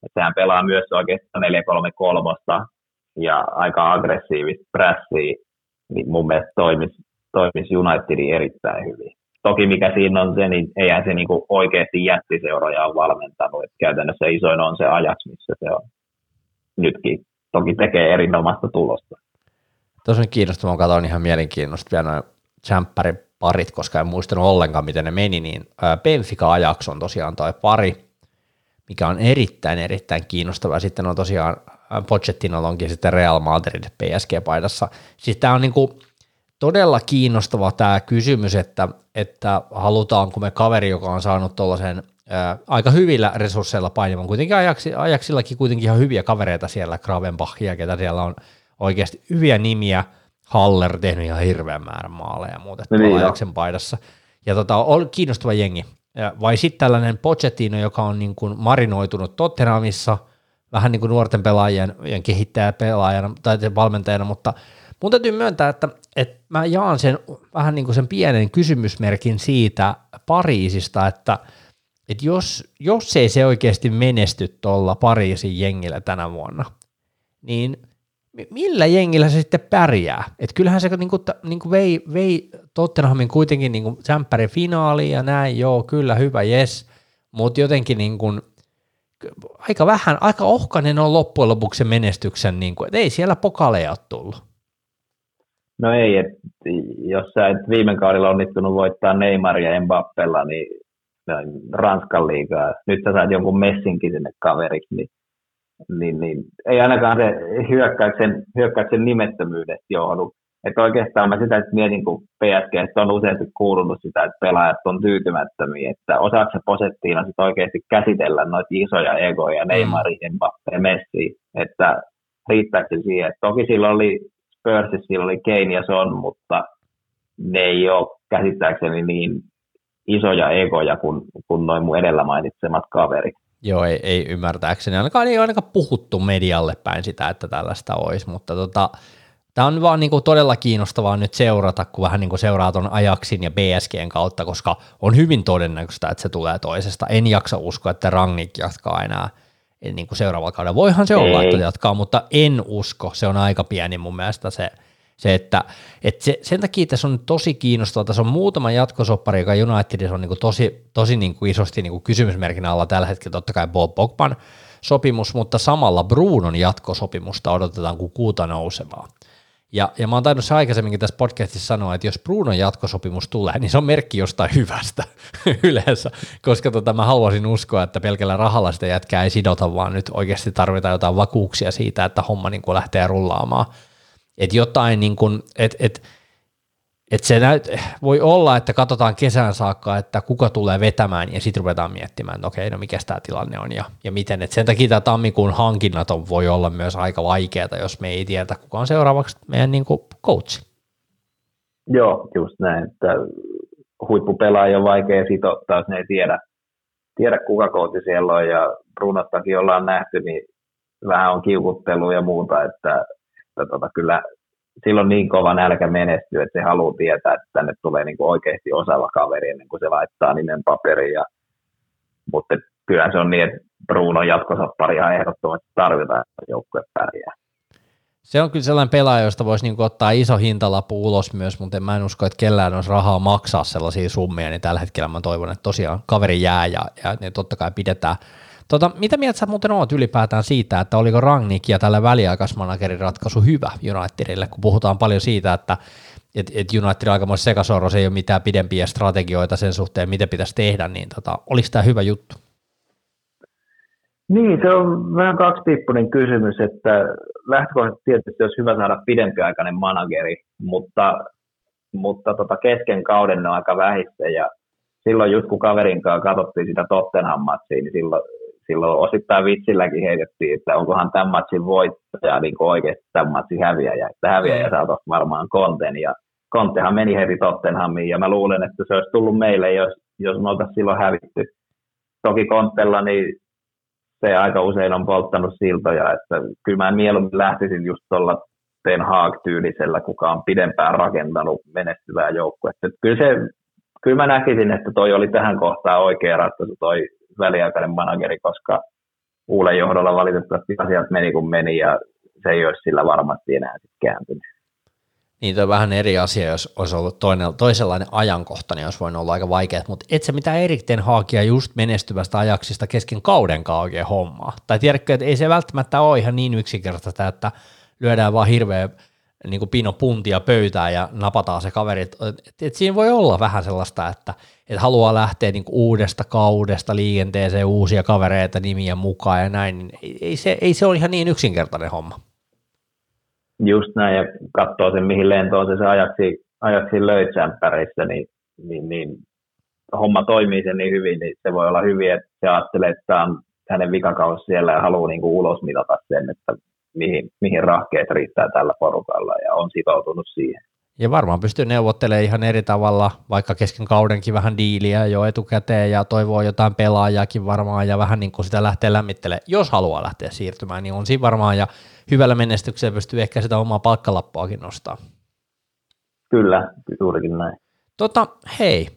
että hän pelaa myös oikeastaan 4-3-3 ja aika aggressiivista prässiä, niin mun mielestä toimisi, toimisi Unitedin erittäin hyvin. Toki mikä siinä on se, niin eihän se niinku oikeasti jättiseuroja ole valmentanut. Et käytännössä isoin on se ajax, missä se on nytkin. Toki tekee erinomaista tulosta. Tuossa on kiinnostavaa, katsoin ihan mielenkiinnosta vielä noin parit, koska en muistanut ollenkaan, miten ne meni, niin Benfica Ajax on tosiaan toi pari, mikä on erittäin, erittäin kiinnostava. Sitten on tosiaan Pochettino onkin sitten Real Madrid PSG-paidassa. Siis tämä on niinku, todella kiinnostava tämä kysymys, että, että halutaanko me kaveri, joka on saanut tuollaisen aika hyvillä resursseilla painimaan. Kuitenkin ajaksi, ajaksillakin kuitenkin ihan hyviä kavereita siellä, Gravenbachia, ketä siellä on oikeasti hyviä nimiä, Haller tehnyt ihan hirveän määrän maaleja ja muuta niin ajaksen paidassa. Ja tota, on kiinnostava jengi. Vai sitten tällainen Pochettino, joka on niin kuin marinoitunut Tottenhamissa, vähän niin kuin nuorten pelaajien kehittäjä pelaajana tai valmentajana, mutta Mun täytyy myöntää, että, että mä jaan sen vähän niin kuin sen pienen kysymysmerkin siitä Pariisista, että, että jos, jos ei se oikeasti menesty tuolla Pariisin jengillä tänä vuonna, niin millä jengillä se sitten pärjää? Et kyllähän se niinku, niinku vei, vei Tottenhamin kuitenkin niinku sämppäri ja näin, joo, kyllä, hyvä, yes, mutta jotenkin niinku, aika vähän, aika ohkainen on loppujen lopuksi menestyksen, niinku, että ei siellä pokaleja ole tullut. No ei, että jos sä et viime kaudella onnistunut voittaa Neymaria ja Mbappella, niin Ranskan liigaa. Nyt sä saat jonkun messinkin sinne kaveriksi, niin, niin, niin ei ainakaan se hyökkäyksen, hyökkäyksen nimettömyydestä johdu. Että oikeastaan mä sitä että mietin, kun PSG että on useasti kuulunut sitä, että pelaajat on tyytymättömiä, että osaako se posettiina sitten oikeasti käsitellä noita isoja egoja, Neymari, Mbappe, Messi, että riittääkö siihen. Et toki silloin oli Spursissa, silloin oli Kane ja Son, mutta ne ei ole käsittääkseni niin isoja egoja kuin, kuin noin mun edellä mainitsemat kaverit. Joo, ei, ei ymmärtääkseni. Ainakaan ei ainakaan puhuttu medialle päin sitä, että tällaista olisi, mutta tota, tämä on vaan niinku todella kiinnostavaa nyt seurata, kun vähän niinku seuraa tuon Ajaksin ja BSGn kautta, koska on hyvin todennäköistä, että se tulee toisesta. En jaksa uskoa, että Rangnick jatkaa enää niin kuin seuraavalla kaudella. Voihan se olla, että jatkaa, mutta en usko. Se on aika pieni mun mielestä se – se, että, että se, sen takia tässä on tosi kiinnostavaa, tässä on muutama jatkosoppari, joka Unitedissa on niin kuin tosi, tosi niin kuin isosti niin kuin kysymysmerkin alla tällä hetkellä, totta kai Bob Pogban sopimus, mutta samalla Brunon jatkosopimusta odotetaan kuin kuuta nousevaa. Ja, ja mä oon tainnut se aikaisemminkin tässä podcastissa sanoa, että jos Brunon jatkosopimus tulee, niin se on merkki jostain hyvästä yleensä, koska tota, mä haluaisin uskoa, että pelkällä rahalla sitä jätkää ei sidota, vaan nyt oikeasti tarvitaan jotain vakuuksia siitä, että homma niin kuin lähtee rullaamaan – että jotain niin kuin, että et, et se näyt, voi olla, että katsotaan kesän saakka, että kuka tulee vetämään ja sitten ruvetaan miettimään, että okei, no mikä tämä tilanne on ja, ja miten. Et sen takia tämä tammikuun hankinnat on, voi olla myös aika vaikeaa, jos me ei tiedä, kuka on seuraavaksi meidän niin kuin coach. Joo, just näin, että huippupelaaja on vaikea sitouttaa, jos ne ei tiedä, tiedä kuka kooti siellä on ja Brunottakin ollaan nähty, niin vähän on kiukuttelu ja muuta, että että tota, kyllä silloin niin kova nälkä menestyy, että se haluaa tietää, että tänne tulee niin kuin oikeasti osaava kaveri ennen kuin se laittaa nimen paperiin. Ja, mutta kyllä se on niin, että Bruno jatkosopparia ehdottomasti tarvitaan, joukkue pärjää. Se on kyllä sellainen pelaaja, josta voisi niin ottaa iso hintalappu ulos myös, mutta en mä en usko, että kellään olisi rahaa maksaa sellaisia summia, niin tällä hetkellä mä toivon, että tosiaan kaveri jää ja, ja niin totta kai pidetään – Tota, mitä mieltä sä muuten oot ylipäätään siitä, että oliko Rangnick ja tällä väliaikaismanagerin ratkaisu hyvä Unitedille, kun puhutaan paljon siitä, että et, et United on aikamoinen sekasorros, ei ole mitään pidempiä strategioita sen suhteen, mitä pitäisi tehdä, niin tota, oliko tämä hyvä juttu? Niin, se on vähän kaksipiippunen kysymys, että lähtökohtaisesti tietysti olisi hyvä saada pidempiaikainen manageri, mutta, mutta tota kesken kauden on aika vähissä ja silloin just kun kaverin kanssa katsottiin sitä Tottenham-matsia, niin silloin silloin osittain vitsilläkin heitettiin, että onkohan tämän matsin voittaja niin oikeasti tämän matsin häviäjä, että häviäjä saa tuossa varmaan konten ja Kontehan meni heti Tottenhamiin ja mä luulen, että se olisi tullut meille, jos, jos me oltaisiin silloin hävitty. Toki Kontella niin se aika usein on polttanut siltoja, että kyllä mä mieluummin lähtisin just tuolla Ten Hag-tyylisellä, kuka on pidempään rakentanut menestyvää joukkuetta. Kyllä, se, kyllä mä näkisin, että toi oli tähän kohtaan oikea ratkaisu, toi väliaikainen manageri, koska Uulen johdolla valitettavasti asiat meni kuin meni ja se ei olisi sillä varmasti enää sitten kääntynyt. Niin, on vähän eri asia, jos olisi ollut toinen, toisenlainen ajankohta, niin olisi voinut olla aika vaikeaa, mutta et se mitään Erik Ten Hagia just menestyvästä ajaksista kesken kauden oikein hommaa. Tai tiedätkö, että ei se välttämättä ole ihan niin yksinkertaista, että lyödään vaan hirveä niin kuin pino puntia pöytään ja napataan se kaveri. Et, et siinä voi olla vähän sellaista, että et haluaa lähteä niin kuin uudesta kaudesta liikenteeseen uusia kavereita nimiä mukaan ja näin, niin ei, ei, se, ei se ole ihan niin yksinkertainen homma. Just näin, ja katsoo sen, mihin lentoon se, se ajaksi, ajaksi löi niin, niin, niin, homma toimii sen niin hyvin, niin se voi olla hyvin, että se ajattelee, että tämä on hänen vikakaus siellä ja haluaa niin kuin ulos mitata sen, että mihin, mihin rahkeet riittää tällä porukalla ja on sitoutunut siihen. Ja varmaan pystyy neuvottelemaan ihan eri tavalla, vaikka kesken kaudenkin vähän diiliä jo etukäteen ja toivoo jotain pelaajakin varmaan ja vähän niin kuin sitä lähtee lämmittelemään. Jos haluaa lähteä siirtymään, niin on siinä varmaan ja hyvällä menestyksellä pystyy ehkä sitä omaa palkkalappuakin nostaa. Kyllä, juurikin näin. Tota, hei,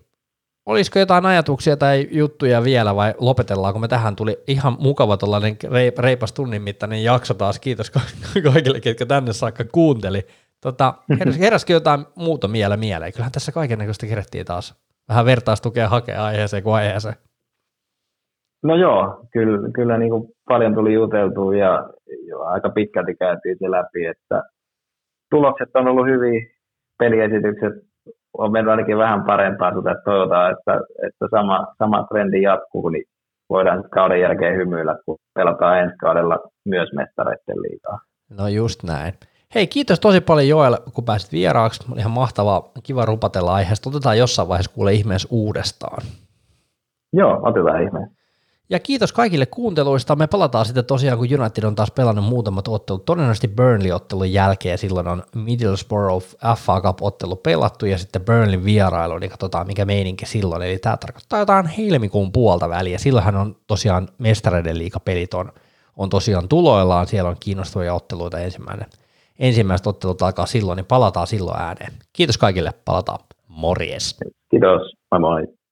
olisiko jotain ajatuksia tai juttuja vielä vai lopetellaanko me tähän? Tuli ihan mukava tällainen reipas tunnin mittainen jakso taas. Kiitos kaikille, ketkä tänne saakka kuunteli. Tota, heräs, heräskö jotain muuta mieleen mieleen? Kyllähän tässä kaiken näköistä kerettiin taas vähän vertaistukea hakea aiheeseen kuin aiheeseen. No joo, kyllä, kyllä niin kuin paljon tuli juteltua ja jo aika pitkälti käytiin se läpi, että tulokset on ollut hyviä, peliesitykset on mennyt ainakin vähän parempaa, että toivotaan, että, että sama, sama trendi jatkuu, niin voidaan kauden jälkeen hymyillä, kun pelataan ensi kaudella myös mestareiden liikaa. No just näin. Hei, kiitos tosi paljon Joel, kun pääsit vieraaksi. Oli ihan mahtavaa, kiva rupatella aiheesta. Otetaan jossain vaiheessa kuule ihmeessä uudestaan. Joo, otetaan ihmeessä. Ja kiitos kaikille kuunteluista. Me palataan sitten tosiaan, kun United on taas pelannut muutamat ottelut. Todennäköisesti Burnley-ottelun jälkeen silloin on Middlesbrough FA Cup-ottelu pelattu ja sitten Burnley vierailu, niin katsotaan mikä meininki silloin. Eli tämä tarkoittaa jotain helmikuun puolta väliä. Silloinhan on tosiaan mestareiden liikapelit on, on tosiaan tuloillaan. Siellä on kiinnostavia otteluita ensimmäinen. Ensimmäiset ottelut alkaa silloin, niin palataan silloin ääneen. Kiitos kaikille, palataan. Morjes. Kiitos, moi moi.